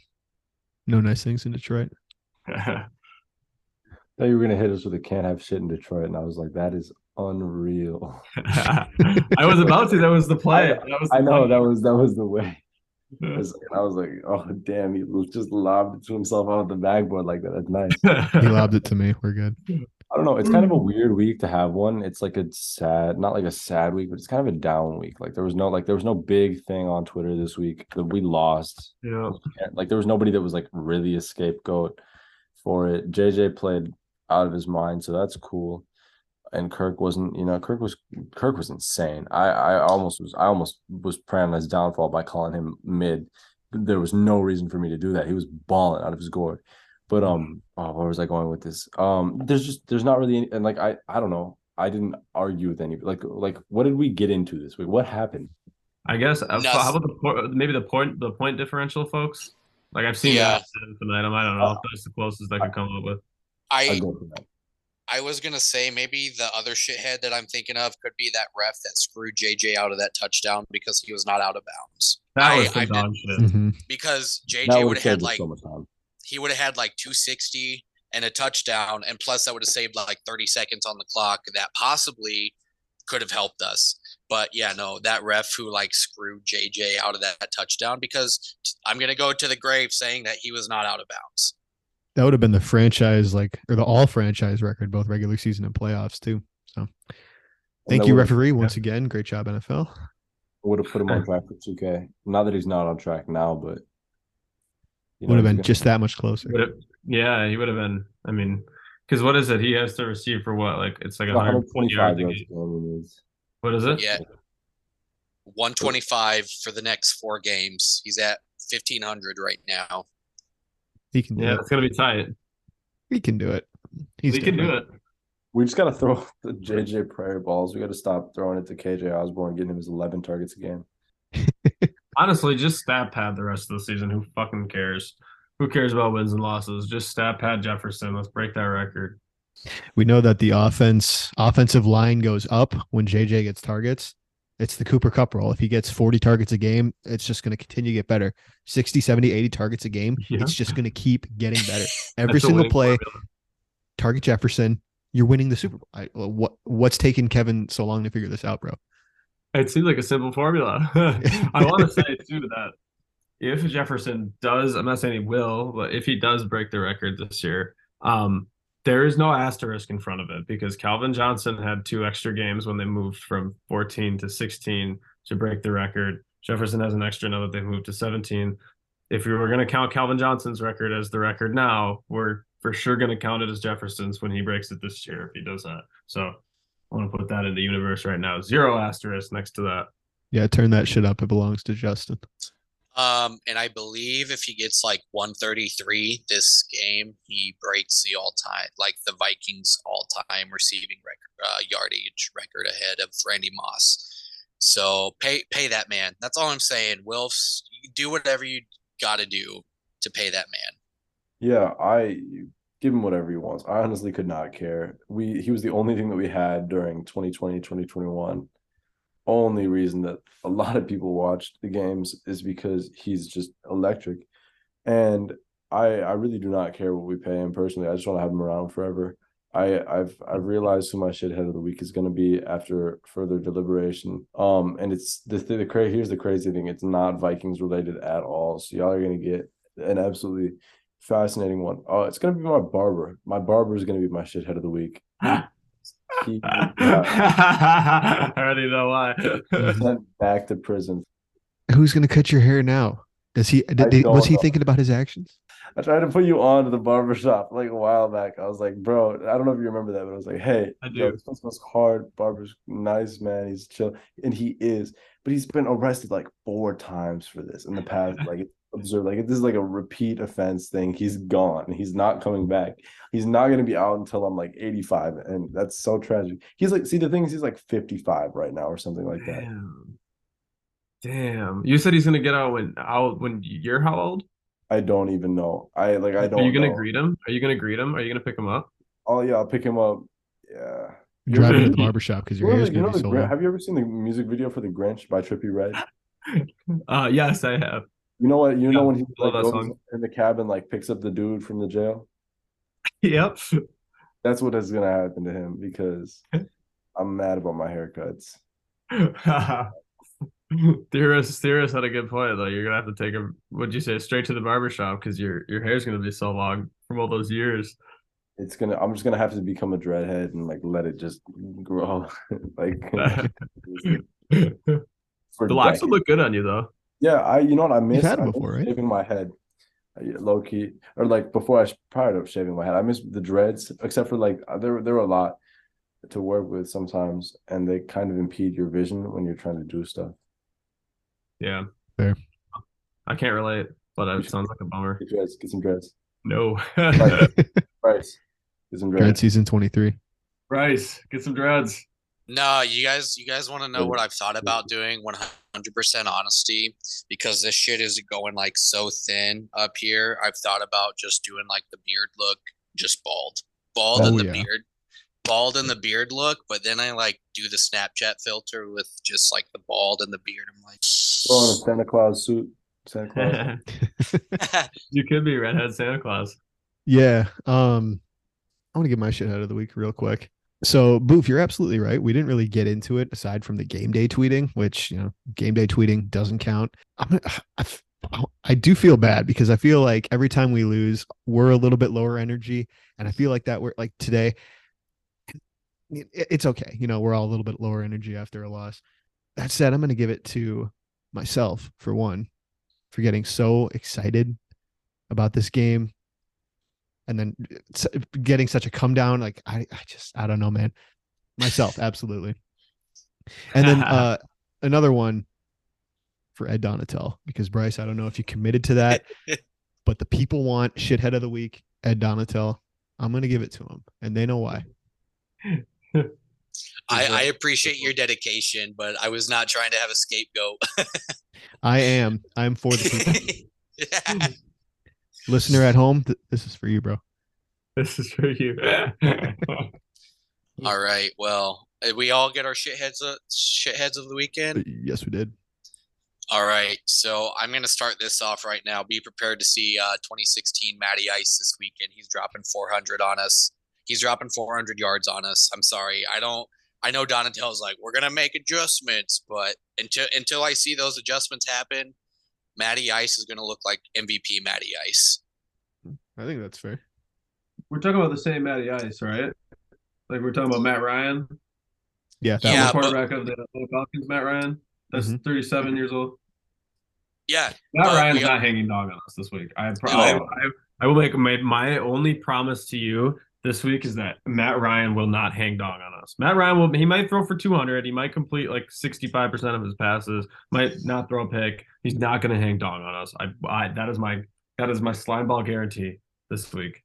No nice things in Detroit.
I thought you were gonna hit us with a can't have shit in Detroit, and I was like, that is unreal.
I was about to. That was the play.
I,
was
the I know play. that was that was the way. I was, I was like, oh damn, he just lobbed it to himself out of the backboard like that. That's
nice. he lobbed it to me. We're good.
I don't know. It's kind of a mm. weird week to have one. It's like a sad, not like a sad week, but it's kind of a down week. Like there was no like there was no big thing on Twitter this week that we lost.
Yeah.
Like there was nobody that was like really a scapegoat for it. JJ played out of his mind, so that's cool. and Kirk wasn't. You know, Kirk was Kirk was insane. I I almost was I almost was praying on his downfall by calling him mid. There was no reason for me to do that. He was balling out of his gourd. But um, oh, where was I going with this? Um, there's just there's not really any, and like I I don't know. I didn't argue with any like like what did we get into this week? What happened?
I guess. uh,
Nothing.
how about the po- maybe the point the point differential, folks? Like I've seen
Yeah.
that at. I don't know. That's the closest I could come up with.
I
I
go for that.
I was gonna say maybe the other shithead that I'm thinking of could be that ref that screwed JJ out of that touchdown because he was not out of bounds.
That
I-
was some
I did-
dog shit.
Mhm.
Because JJ
would
would
have
have had like
so much time.
He would have had like 260 and a touchdown, and plus that would have saved like 30 seconds on the clock. That possibly could have helped us. But yeah, no, that ref who like screwed JJ out of that touchdown because I'm gonna go to the grave saying that he was not out of bounds.
That would have been the franchise, like, or the all franchise record, both regular season and playoffs, too. So thank you,
would've-
referee, once again. Great job, NFL.
Would have put him on track for 2K. Not that he's not on track now, but you know,
Would have been
gonna-
just that much closer.
Would've- yeah, he would have been. I mean, because what is it? He has to receive for what? Like it's like 120 yards
125
a
yards
game.
a game he needs.
What is it?
Yeah. 125 for the next four games. He's at 1500 right now.
He can do
Yeah,
it.
it's gonna be tight.
He can do it. He's
he can do
different.
it.
We just gotta throw the JJ prayer balls. We gotta stop throwing it to KJ Osborne, getting him his 11 targets a game.
Honestly, just stat pad the rest of the season. Who fucking cares? Who cares about wins and losses? Just stat pad Jefferson. Let's break that record.
We know that the offense offensive line goes up when JJ gets targets. It's the Cooper Kupp role. If he gets 40 targets a game, it's just going to continue to get better. 60, 70, 80 targets a game.
Yeah.
It's just going to keep getting better. Every single play,
formula.
target Jefferson, you're winning the Super Bowl. I, what what's taking Kevin so long to figure this out, bro?
It seems like a simple formula. I want to say too that if Jefferson does, I'm not saying he will, but if he does break the record this year, um, there is no asterisk in front of it because Calvin Johnson had two extra games when they moved from 14 to 16 to break the record. Jefferson has an extra now that they moved to 17. If we were going to count Calvin Johnson's record as the record now, we're for sure going to count it as Jefferson's when he breaks it this year if he does that. So I want to put that in the universe right now. Zero asterisk next to that.
Yeah, turn that shit up. It belongs to Justin.
Um, and I believe if he gets like 133 this game, he breaks the all-time, like the Vikings all-time receiving record, uh, yardage record ahead of Randy Moss. So pay pay that man. That's all I'm saying. Wilfs, do whatever you got to do to pay that man.
Yeah, I give him whatever he wants. I honestly could not care. We he was the only thing that we had during 2020, 2021. Only reason that a lot of people watched the games is because he's just electric. And I I really do not care what we pay him personally. I just want to have him around forever. I I've I've realized who my shithead of the week is going to be after further deliberation. Um, and it's the the, the here's the crazy thing. It's not Vikings related at all. So y'all are going to get an absolutely fascinating one. Oh, it's going to be my barber. My barber is going to be my shithead of the week. He got
I already know why.
sent back to prison.
Who's going to cut your hair now? Does he? Did, did- was he
know.
thinking about his actions?
I tried to put you on to the barber shop like a while back. I was like, bro, I don't know if you remember that, but I was like, hey,
I
yo,
do.
this one smells hard. Barber's nice, man. He's chill. And he is, but he's been arrested like four times for this in the past. Like it's observed, like this is like a repeat offense thing. He's gone. He's not coming back. He's not gonna be out until I'm like 85. And that's so tragic. He's like, see, the thing is he's like 55 right now or something like that.
Damn. Damn. You said he's gonna get out when out when you're how old?
I don't even know. I like I don't
Are you gonna
know.
greet him? Are you gonna greet him? Are you gonna pick him up?
Oh yeah, I'll pick him up. Yeah.
You're driving to the barbershop because your
You know
hair's
you
going
know
to be
the
so
Grin-
long.
have you ever seen the music video for the Grinch by Trippie Redd?
Uh yes, I have.
You know what? You know when he like, goes
song.
in the cabin, like picks up the dude from the jail.
Yep.
That's what is gonna happen to him because I'm mad about my haircuts.
Theorist Theorist had a good point though. You're gonna have to take him what'd you say, straight to the barbershop because your your hair's gonna be so long from all those years.
It's gonna. I'm just gonna have to become a dreadhead and like let it just grow. like
the locks would look good on you though.
Yeah, I. You know what I miss?
had
I
them
miss
before, right?
Shaving my head, low key, or like before I sh- prior to shaving my head, I miss the dreads. Except for like uh, there, there were a lot. to work with sometimes, and they kind of impede your vision when you're trying to do stuff.
Yeah.
Fair.
I can't relate, but it sounds like a bummer.
Get dreads, get some dreads.
No.
Right. Bryce, get some
Dread
dreads.
season 23.
Bryce, get some dreads.
No, you guys, you guys want to know what I've thought about doing? One hundred percent honesty, because this shit is going like so thin up here. I've thought about just doing like the beard look, just bald, bald
Oh,
in the
yeah.
beard, bald in the beard look. But then I like do the Snapchat filter with just like the bald and the beard. I'm like,
Throw on a Santa Claus suit. Santa Claus.
you could be redhead Santa Claus.
Yeah. Um, I want to get my shit out of the week real quick. So, Boof, you're absolutely right. We didn't really get into it aside from the game day tweeting, which you know, game day tweeting doesn't count. I'm, I, I do feel bad because I feel like every time we lose, we're a little bit lower energy, and I feel like that we're like today. It's okay, you know, we're all a little bit lower energy after a loss. That said, I'm going to give it to myself for one, for getting so excited about this game and then getting such a come down like I, I just i don't know man. Myself absolutely. And then uh another one for ed Donatell because bryce i don't know if you committed to that but the people want shithead of the week ed Donatell. I'm gonna give it to him and they know why.
I, I appreciate your dedication, but I was not trying to have a scapegoat.
i am. I'm for the people.
Yeah.
Listener at home th- this is for you bro
This is for you.
All right. Well, uh, we all get our shitheads of shitheads of the weekend.
yes we did
All right, so I'm gonna start this off right now. Be prepared to see uh, 2016 Matty Ice this weekend. He's dropping 400 on us. He's dropping 400 yards on us. I'm sorry, I don't. I know Donatell's like we're gonna make adjustments, but until until I see those adjustments happen, Matty Ice is gonna look like MVP Matty Ice.
i think that's fair
we're talking about the same Matty Ice, right? Like we're talking about Matt Ryan,
yeah that
Yeah,
one.
but-
quarterback of the, the Falcons. Matt Ryan, that's
Mhm.
37 years old.
Yeah,
Matt
But
Ryan's
we-
not hanging dog on us this week. I, pro-
No.
I, I, I will make my, my only promise to you this week is that Matt Ryan will not hang dog on us. Matt Ryan will he might throw for 200. He might complete like 65% of his passes. Might not throw a pick. He's not going to hang dog on us. I, I that is my that is my slime ball guarantee this week.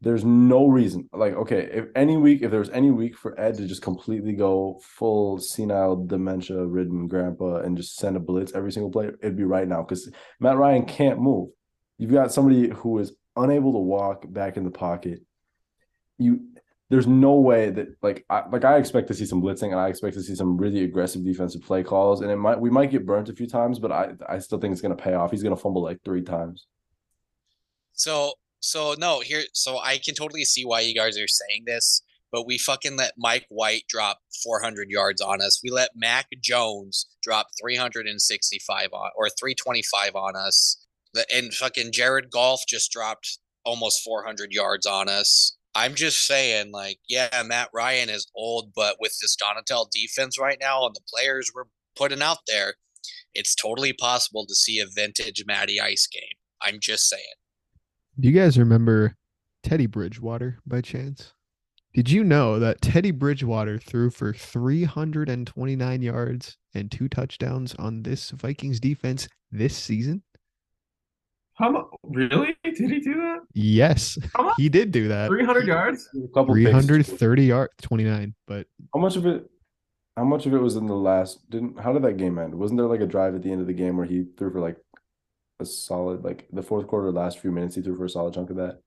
There's no reason. Like, okay, if any week, if there's any week for Ed to just completely go full senile, dementia ridden grandpa and just send a blitz every single play, it'd be right now because Matt Ryan can't move. You've got somebody who is unable to walk back in the pocket. You there's no way that like I like I expect to see some blitzing and I expect to see some really aggressive defensive play calls and it might we might get burnt a few times, but I I still think it's gonna pay off. He's gonna fumble like three times.
So so no, here so I can totally see why you guys are saying this, but we fucking let Mike White drop 400 yards on us. We let Mac Jones drop 365 on or 325 on us. The and fucking Jared Goff just dropped almost 400 yards on us. I'm just saying, like, yeah, Matt Ryan is old, but with this Donatell defense right now and the players we're putting out there, it's totally possible to see a vintage Matty Ice game. I'm just saying.
Do you guys remember Teddy Bridgewater by chance? Did you know that Teddy Bridgewater threw for 329 yards and two touchdowns on this Vikings defense this season?
How mu- really? Did he do that?
Yes,
How much?
he did do that.
300 yards?
A couple picks.
330 yards, 29. But
How much of it? How much of it was in the last? Didn't how did that game end? Wasn't there like a drive at the end of the game where he threw for like a solid, like the fourth quarter, last few minutes, he threw for a solid chunk of that.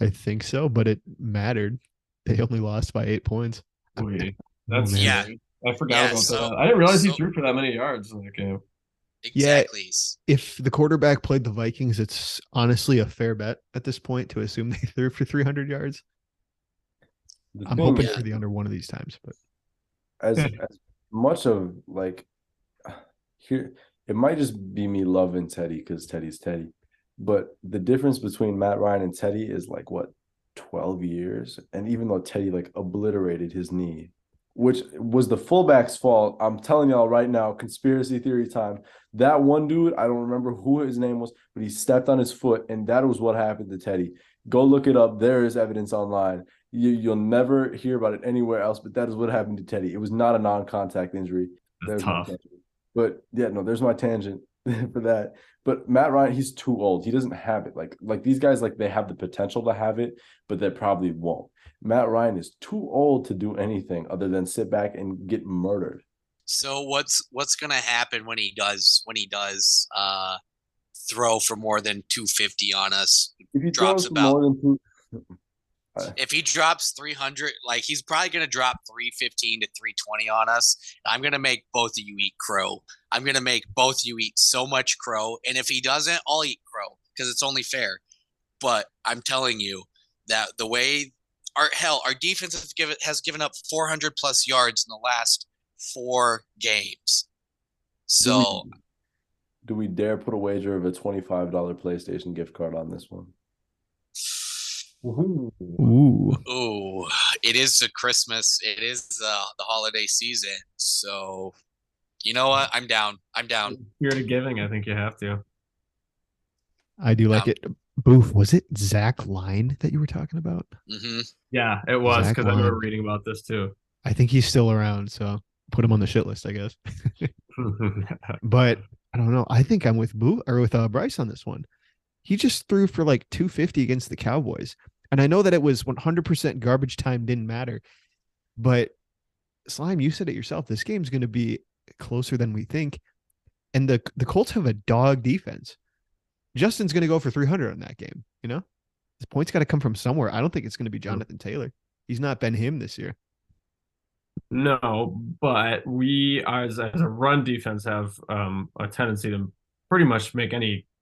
I think so. But it mattered. They only lost by eight points.
Wait, oh, that's
man.
Yeah.
I forgot
Yeah,
about
so-
that. I didn't realize he threw for that many yards in that game.
Yeah.
Exactly.
If the quarterback played the Vikings, it's honestly a fair bet at this point to assume they threw for 300 yards.
The
I'm
thing
hoping
is,
for the under one of these times, but
as as much of like here, it might just be me loving Teddy because Teddy's Teddy, but the difference between Matt Ryan and Teddy is like what 12 years, and even though Teddy like obliterated his knee, which was the fullback's fault, I'm telling y'all right now, conspiracy theory time. That one dude, I don't remember who his name was, but he stepped on his foot, and that was what happened to Teddy. Go look it up. There is evidence online. You you'll never hear about it anywhere else, but that is what happened to Teddy. It was not a non-contact injury.
That's
There's
tough.
But yeah, no, there's my tangent for that. But Matt Ryan, he's too old. He doesn't have it. Like like these guys, like they have the potential to have it, but they probably won't. Matt Ryan is too old to do anything other than sit back and get murdered.
So what's what's gonna happen when he does when he does uh throw for more than 250 on us?
If he
Drops
throws
about-
more than two, Uh,
if he drops 300, like he's probably gonna drop 315 to 320 on us. I'm gonna make both of you eat crow. I'm gonna make both of you eat so much crow, and if he doesn't, I'll eat crow because it's only fair. But I'm telling you that the way our hell our defense has given has given up 400 plus yards in the last four games.
do we-
So
do we dare put a wager of a twenty-five dollar PlayStation gift card on this one?
Ooh.
Ooh, it is a Christmas. It is uh, the holiday season. So, you know what? I'm down. I'm down.
Spirit of giving, I think you have to.
I do like
Um,
it. Boof, was it Zach Line that you were talking about?
hmm
Yeah, it was because I remember reading about this too.
I think he's still around, so put him on the shit list, I guess. But I don't know. I think I'm with Boo or with uh, Bryce on this one. He just threw for like 250 against the Cowboys. And I know that it was 100% garbage time didn't matter. But Slime, you said it yourself. This game's going to be closer than we think. And the the Colts have a dog defense. Justin's going to go for 300 on that game, you know? His points got to come from somewhere. I don't think it's going to be Jonathan Taylor. He's not been him this year.
No, but we as as a run defense have um a tendency to pretty much make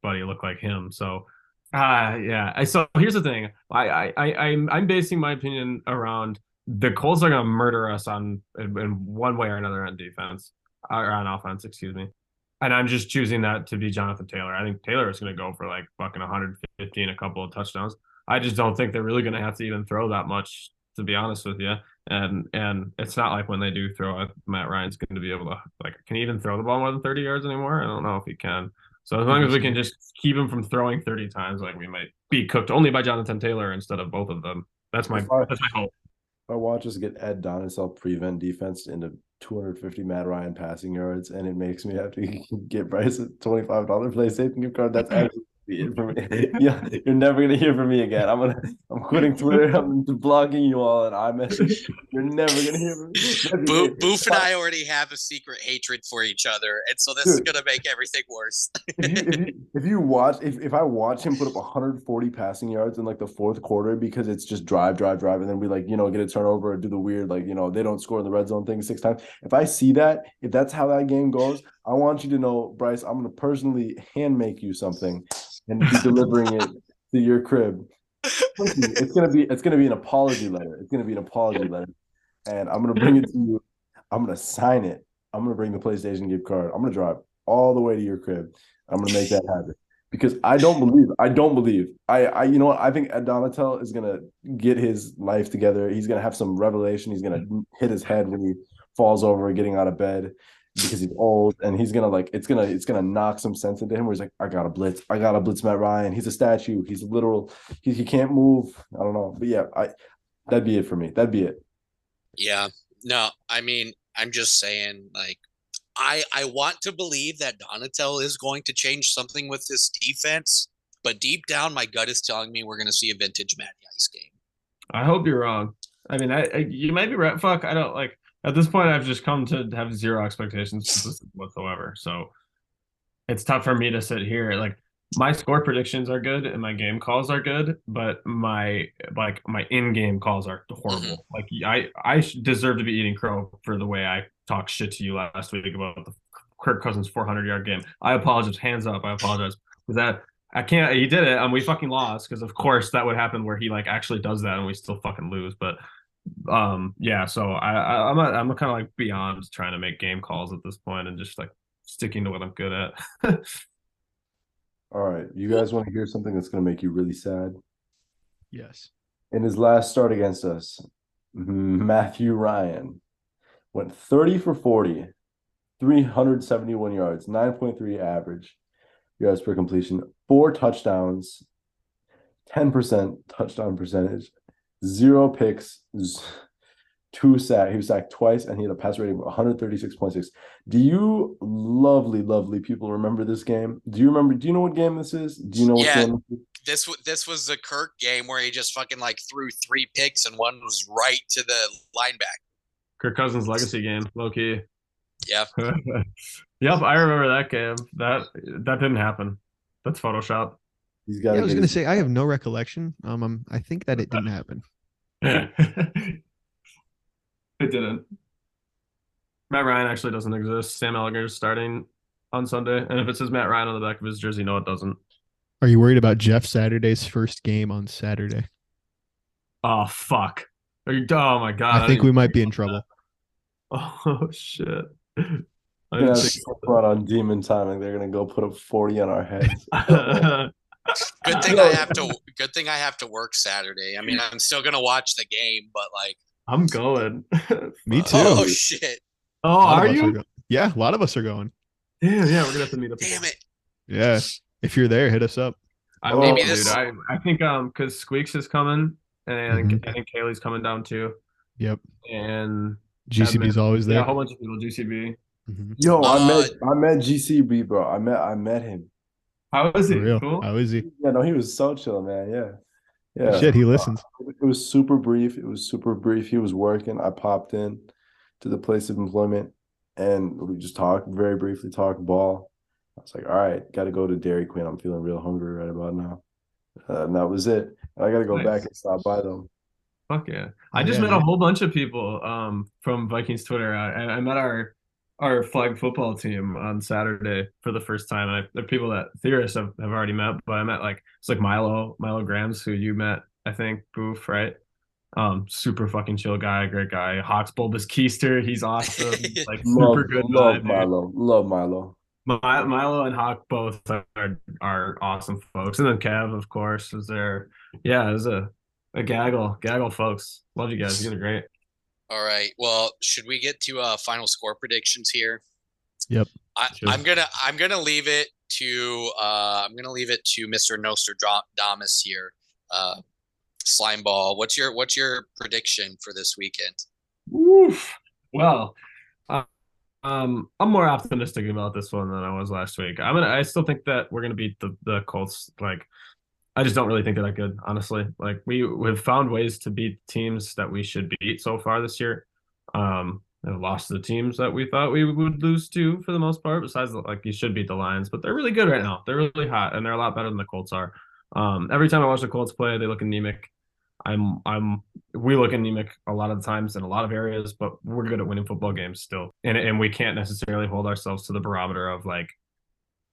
anybody look like him. So uh yeah. So here's the thing. I I, I I'm I'm basing my opinion around the Colts are gonna murder us on in, one way or another on defense. Or on offense, excuse me. And I'm just choosing that to be Jonathan Taylor. I think Taylor is gonna go for like fucking 150 and a couple of touchdowns. I just don't think they're really gonna have to even throw that much, to be honest with you and and it's not like when they do throw it, Matt Ryan's going to be able to like can he even throw the ball more than 30 yards anymore? I don't know if he can. So as long as we can just keep him from throwing 30 times, like we might be cooked only by Jonathan Taylor instead of both of them. That's my
If I-
that's my hope.
I watch us get Ed Donatell prevent defense into 250 Matt Ryan passing yards, and it makes me have to get Bryce a $25 play PlayStation gift card. That's actually it for me. yeah, you're never gonna hear from me again. I'm gonna, I'm quitting Twitter. I'm blocking you all, and I message. You're never gonna hear from me. That'd
Bo- Boof and I already have a secret hatred for each other, and so this is gonna make everything worse.
if you, if you if you watch if, if I watch him put up 140 passing yards in like the fourth quarter because it's just drive drive drive and then we like you know get a turnover or do the weird like you know they don't score in the red zone thing six times if I see that if that's how that game goes I want you to know Bryce I'm gonna personally hand make you something and be delivering it to your crib it's gonna be it's gonna be an apology letter it's gonna be an apology letter and I'm gonna bring it to you I'm gonna sign it I'm gonna bring the PlayStation gift card I'm gonna drive all the way to your crib I'm gonna make that happen because I don't believe. I don't believe. I, I, you know what? I think Ed Donatell is gonna get his life together. He's gonna have some revelation. He's gonna mm-hmm. hit his head when he falls over getting out of bed because he's old, and he's gonna like it's gonna it's gonna knock some sense into him. Where he's like, I gotta blitz. I gotta blitz Matt Ryan. He's a statue. He's literal. He he can't move. I don't know, but yeah, I that'd be it for me. That'd be it.
Yeah. No, I mean, I'm just saying, like, I I want to believe that Donatell is going to change something with this defense, but deep down, my gut is telling me we're going to see a vintage Matty Ice game.
I hope you're wrong. I mean, I, I you might be right. Fuck, I don't like at this point. I've just come to have zero expectations whatsoever. So it's tough for me to sit here. Like my score predictions are good and my game calls are good, but my like my in-game calls are horrible. Like I I deserve to be eating crow for the way I talked shit to you last week about the Kirk Cousins 400 yard game. I apologize. Hands up. I apologize. Because that I can't. He did it, and we fucking lost. Because of course that would happen where he like actually does that, and we still fucking lose. But um, yeah. So I, I I'm a, I'm kind of like beyond trying to make game calls at this point, and just like sticking to what I'm good at.
All right, you guys want to hear something that's gonna make you really sad?
Yes.
in his last start against us, Matthew Ryan went 30 for 40, 371 yards, 9.3 average yards per completion, four touchdowns, 10% touchdown percentage, zero picks, two sack. He was sacked twice, and he had a pass rating of 136.6. Do you lovely, lovely people remember this game? Do you remember? Do you know what game this is? Do you know what
Yeah.
game? This is?
This this was the Kirk game where he just fucking like threw three picks and one was right to the linebacker.
Kirk Cousins legacy game, low key.
Yeah.
yep, I remember that game. That that didn't happen. That's Photoshop.
He's got.
Yeah, I was gonna say I have no recollection. Um, um, I think that it didn't happen.
it didn't. Matt Ryan actually doesn't exist. Sam Ehlinger's starting on Sunday, and if it says Matt Ryan on the back of his jersey, no, it doesn't.
Are you worried about Jeff Saturday's first game on Saturday?
Oh fuck! Are you? Oh my god!
I think we might be in trouble.
that. Oh shit! I
Yeah,
didn't think
front on demon timing. They're gonna go put up 40 on our heads.
about
Good thing I have to. Good thing I have to work Saturday. I mean, I'm still gonna watch the game, but like,
I'm going.
Me too.
oh shit,
Oh, are you?
go- yeah, a lot of us are going.
Yeah, yeah, we're gonna have to meet up.
damn it.
Yeah, if you're there, hit us up.
I
Oh,
will,
Maybe
dude. I, I think um because Squeaks is coming, and
Mhm.
I think Kaylee's coming down too,
Yep,
and
GCB's always there.
yeah, a whole bunch of people. GCB.
Mhm.
Yo, I
Uh,
met I met GCB, bro. I met I met him.
How is
For
he?
real.
Cool.
How is he?
Yeah, no, he was so chill, man. Yeah, yeah.
Shit, he listens.
It was super brief. It was super brief. He was working. I popped in to the place of employment, and we just talked very briefly. Talked ball. I was like, all right, got to go to Dairy Queen. I'm feeling real hungry right about now. Uh, and that was it. And I got to go
Nice.
back and stop by them.
Fuck yeah! I just
Yeah,
met a whole bunch of people um from Vikings Twitter. I, I I met our our flag football team on Saturday for the first time. And I, the people that theorists have, have already met, but I met like it's like Milo Milo Grams who you met I think Boof right. Um, super fucking chill guy, great guy. Hawks bulbous keister, he's awesome. Like
Love,
super good
love
guy, dude.
Milo. Love Milo.
Mi- Milo and Hawk both are, are awesome folks, and then Kev, of course, was there. Yeah, it was a a gaggle, gaggle folks. Love you guys. You guys are great.
All right. Well, should we get to uh final score predictions here?
Yep.
I,
Sure.
I'm gonna I'm gonna leave it to uh I'm gonna leave it to Mr. Nostradamus here. Uh Slime Ball. What's your what's your prediction for this weekend?
Oof. Well, uh, um, I'm more optimistic about this one than I was last week. I'm gonna. I still think that we're gonna beat the the Colts. Like, I just don't really think they're that good, honestly. Like, we we've found ways to beat teams that we should beat so far this year. Um, and lost the teams that we thought we would lose to for the most part. Besides, like, you should beat the Lions, but they're really good right now. They're really hot, and they're a lot better than the Colts are. Um, every time I watch the Colts play, they look anemic. I'm I'm we look anemic a lot of times in a lot of areas, but we're good at winning football games still. And and we can't necessarily hold ourselves to the barometer of like,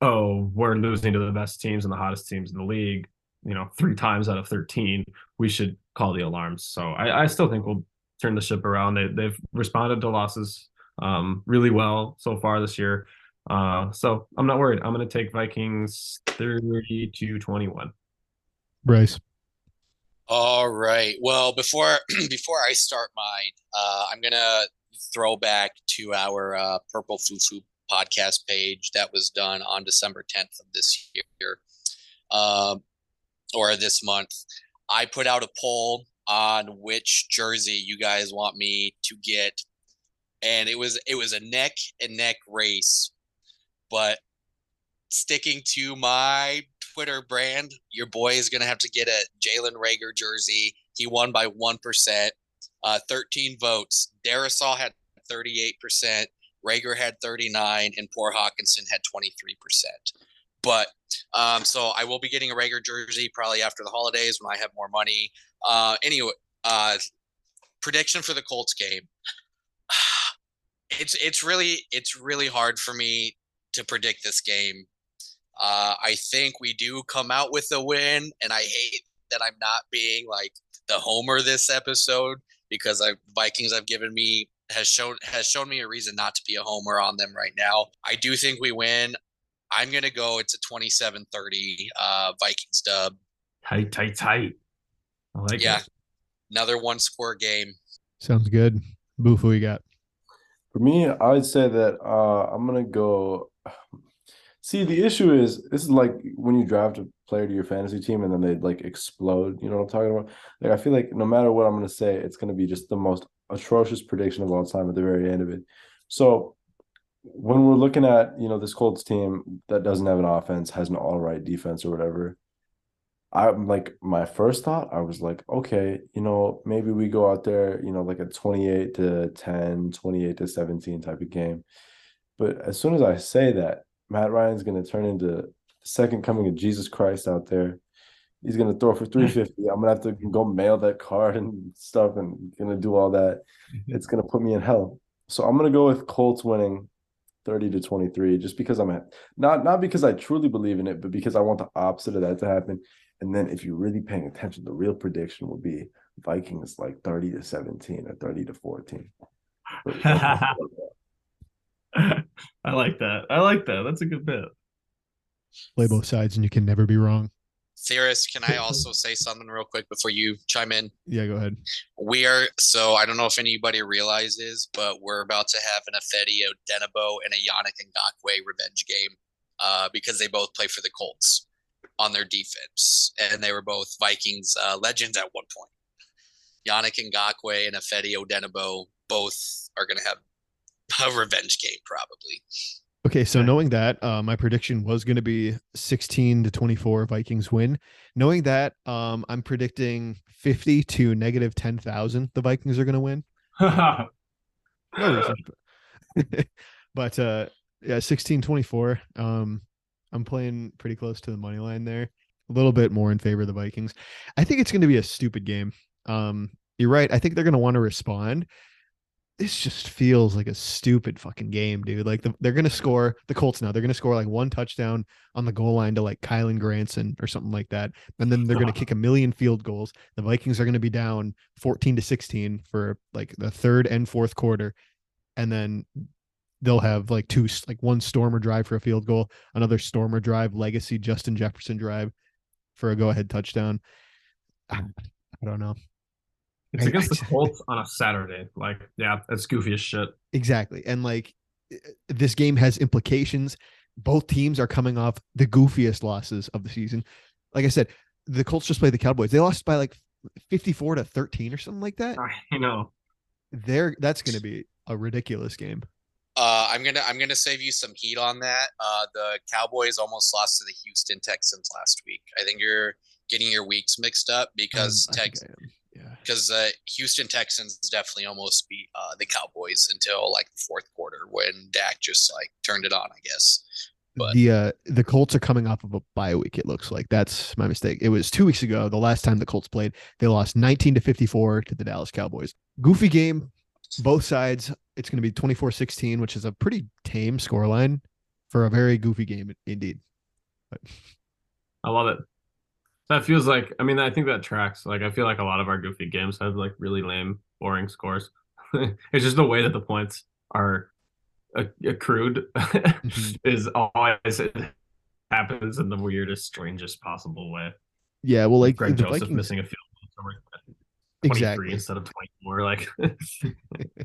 oh, we're losing to the best teams and the hottest teams in the league, you know, three times out of 13. We should call the alarms. So I, I still think we'll turn the ship around. They they've responded to losses um really well so far this year. Uh so I'm not worried. I'm gonna take Vikings 30 to 21.
Bryce.
All right. Well, before before I start mine, uh, I'm gonna throw back to our uh, Purple Fufu podcast page that was done on December 10th of this year, um, or this month. I put out a poll on which jersey you guys want me to get, and it was it was a neck and neck race, but sticking to my Twitter brand, your boy is gonna have to get a Jalen Reagor jersey. He won by one percent, uh, thirteen votes. Darrisaw had thirty-eight percent. Reagor had thirty-nine, and poor Hockenson had twenty-three percent. But um, so I will be getting a Reagor jersey probably after the holidays when I have more money. Uh, anyway, uh, prediction for the Colts game. It's it's really it's really hard for me to predict this game. Uh, I think we do come out with a win, and I hate that I'm not being like the homer this episode because I Vikings have given me has shown has shown me a reason not to be a homer on them right now. I do think we win. I'm gonna go. It's a 27-30 uh, Vikings dub.
Tight, tight, tight. I like it.
Yeah.
it.
Another one score game.
Sounds good. Boof, who we got?
For me, I would say that uh, I'm gonna go. See, the issue is this is like when you draft a player to your fantasy team and then they like explode. You know what I'm talking about? Like I feel like no matter what I'm gonna say, it's gonna be just the most atrocious prediction of all time at the very end of it. So when we're looking at you know this Colts team that doesn't have an offense, has an all right defense or whatever, I'm like my first thought, I was like, okay, you know, maybe we go out there, you know, like a 28 to 10, 28 to 17 type of game. But as soon as I say that, Matt Ryan's going to turn into the second coming of Jesus Christ out there. He's going to throw for 350. I'm going to have to go mail that card and stuff and going to do all that. It's going to put me in hell. So I'm going to go with Colts winning 30 to 23 just because I'm at, not not because I truly believe in it, but because I want the opposite of that to happen. And then if you're really paying attention, the real prediction will be Vikings like 30 to 17 or 30 to 14.
I like that. I like that. That's a good bit.
Play both sides and you can never be wrong.
Theorist, can I also say something real quick before you chime in?
Yeah, go ahead.
We are so I don't know if anybody realizes, but we're about to have an Ifeadi Odenigbo and a Yannick Ngakoue revenge game uh, because they both play for the Colts on their defense, and they were both Vikings uh, legends at one point. Yannick Ngakoue and Ifeadi Odenigbo both are going to have a revenge game probably.
Okay, so
Okay.
knowing that, uh, my prediction was going to be 16 to 24 Vikings win. Knowing that, um, I'm predicting 50 to negative 10,000 the Vikings are going to win. No reason. but- but uh, yeah, 16 24. Um, I'm playing pretty close to the money line there. A little bit more in favor of the Vikings. I think it's going to be a stupid game. Um, you're right. I think they're going to want to respond. This just feels like a stupid fucking game, dude. Like the, they're going to score the Colts now. They're going to score like one touchdown on the goal line to like Kylen Granson or something like that, and then they're going to uh-huh. kick a million field goals. The Vikings are going to be down 14 to 16 for like the third and fourth quarter, and then they'll have like two like one stormer drive for a field goal, another stormer drive, legacy Justin Jefferson drive for a go ahead touchdown. I I don't know.
It's against the Colts on a Saturday. Like, yeah, that's goofy as shit.
Exactly. And like this game has implications. Both teams are coming off the goofiest losses of the season. Like I said, the Colts just played the Cowboys. They lost by like 54 to 13 or something like that.
I know.
There that's going to be a ridiculous game.
Uh, I'm gonna I'm gonna save you some heat on that. Uh, the Cowboys almost lost to the Houston Texans last week. I think you're getting your weeks mixed up because
Um, I
Tex
I am. Yeah.
Because uh, Houston Texans definitely almost beat uh, the Cowboys until like the fourth quarter when Dak just like turned it on. I guess. But-
the uh the Colts are coming off of a bye week. It looks like that's my mistake. It was two weeks ago. The last time the Colts played, they lost 19 to 54 to the Dallas Cowboys. Goofy game, both sides. It's going to be 24-16, which is a pretty tame scoreline for a very goofy game indeed.
I love it. That feels like, I mean, I think that tracks. Like, I feel like a lot of our goofy games have like really lame, boring scores. it's just the way that the points are accrued
Mhm.
is always it happens in the weirdest, strangest possible way.
Yeah, well, like
Greg Joseph
Vikings,
missing a field goal 23
exactly.
instead of 24. Like,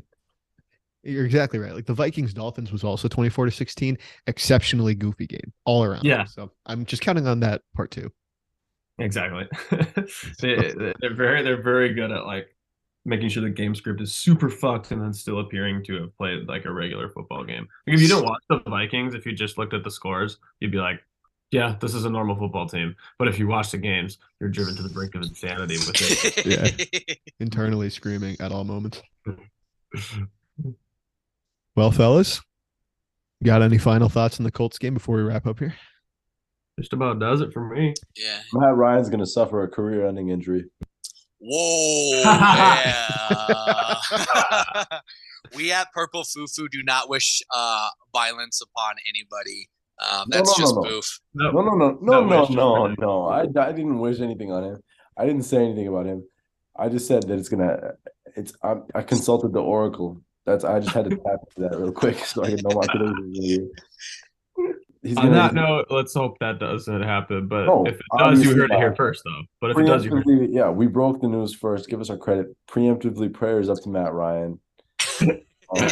You're exactly right. Like the Vikings Dolphins was also 24 to 16, exceptionally goofy game all around.
Yeah.
So I'm just counting on that part too.
Exactly. they, they're very they're very good at like making sure the game script is super fucked and then still appearing to have played like a regular football game. Like if you don't watch the Vikings, if you just looked at the scores, you'd be like, yeah, this is a normal football team. But if you watch the games, you're driven to the brink of insanity with it.
Internally screaming at all moments. Well, fellas, got any final thoughts on the Colts game before we wrap up here?
Just about does it for me.
yeah.
Matt Ryan's gonna suffer a career-ending injury.
Whoa. yeah. we at Purple Fufu do not wish uh, violence upon anybody. Um, that's
no, no,
just
no.
boof.
No,
No, no, no, no,
No
no, no, no. I, I didn't wish anything on him. I didn't say anything about him. I just said that it's gonna. It's. I, I consulted the oracle. That's. I just had to tap into that real quick so I could know my prediction. He's
On
gonna.
that note, let's hope that doesn't happen. But
No,
if it does, you
obviously
heard it here first, though. But if it does, you heard
preemptively, yeah, we broke the news first. Give us our credit. Preemptively, prayers up to Matt Ryan. Um,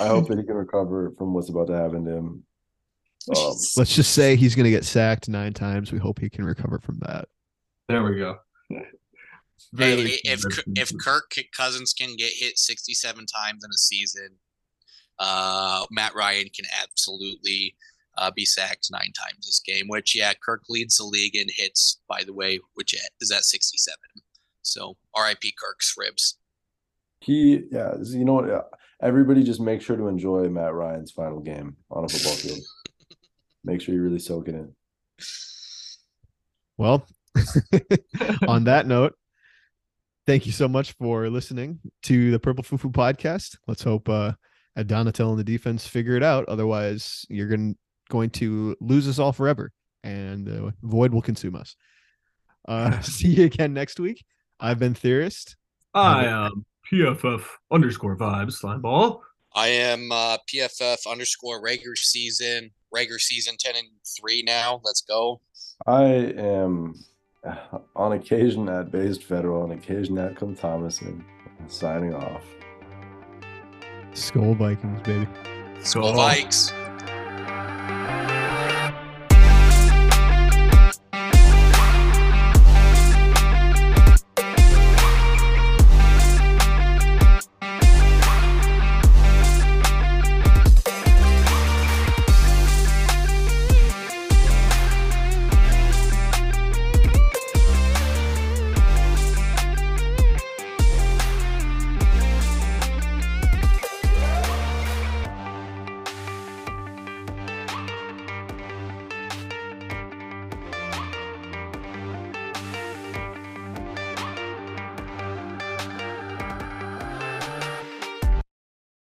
I hope that he can recover from what's about to happen to him. Um,
Let's just say he's going to get sacked nine times. We hope he can recover from that.
There we go.
Hey, if if. Kirk Cousins can get hit 67 times in a season, uh, Matt Ryan can absolutely uh, be sacked nine times this game. Which yeah, Kirk leads the league in hits, by the way, which is at 67. So R.I.P. Kirk's ribs.
he, yeah, you know what? Everybody just make sure to enjoy Matt Ryan's final game on a football field. Make sure you really soak it in.
Well, on that note, thank you so much for listening to the Purple Fufu podcast. Let's hope uh, Ed Donatell and the defense figure it out. Otherwise, you're going going to lose us all forever, and uh, void will consume us. Uh, see you again next week. I've been Theorist.
I am PFF underscore vibes slime ball.
I am uh, PFF underscore Reagor season, regular season 10 and 3 now. Let's go.
I am uh, on occasion at Based Federal, on occasion at Come Thomason. Signing off.
Skol Vikings, baby.
Skol oh. Vikes.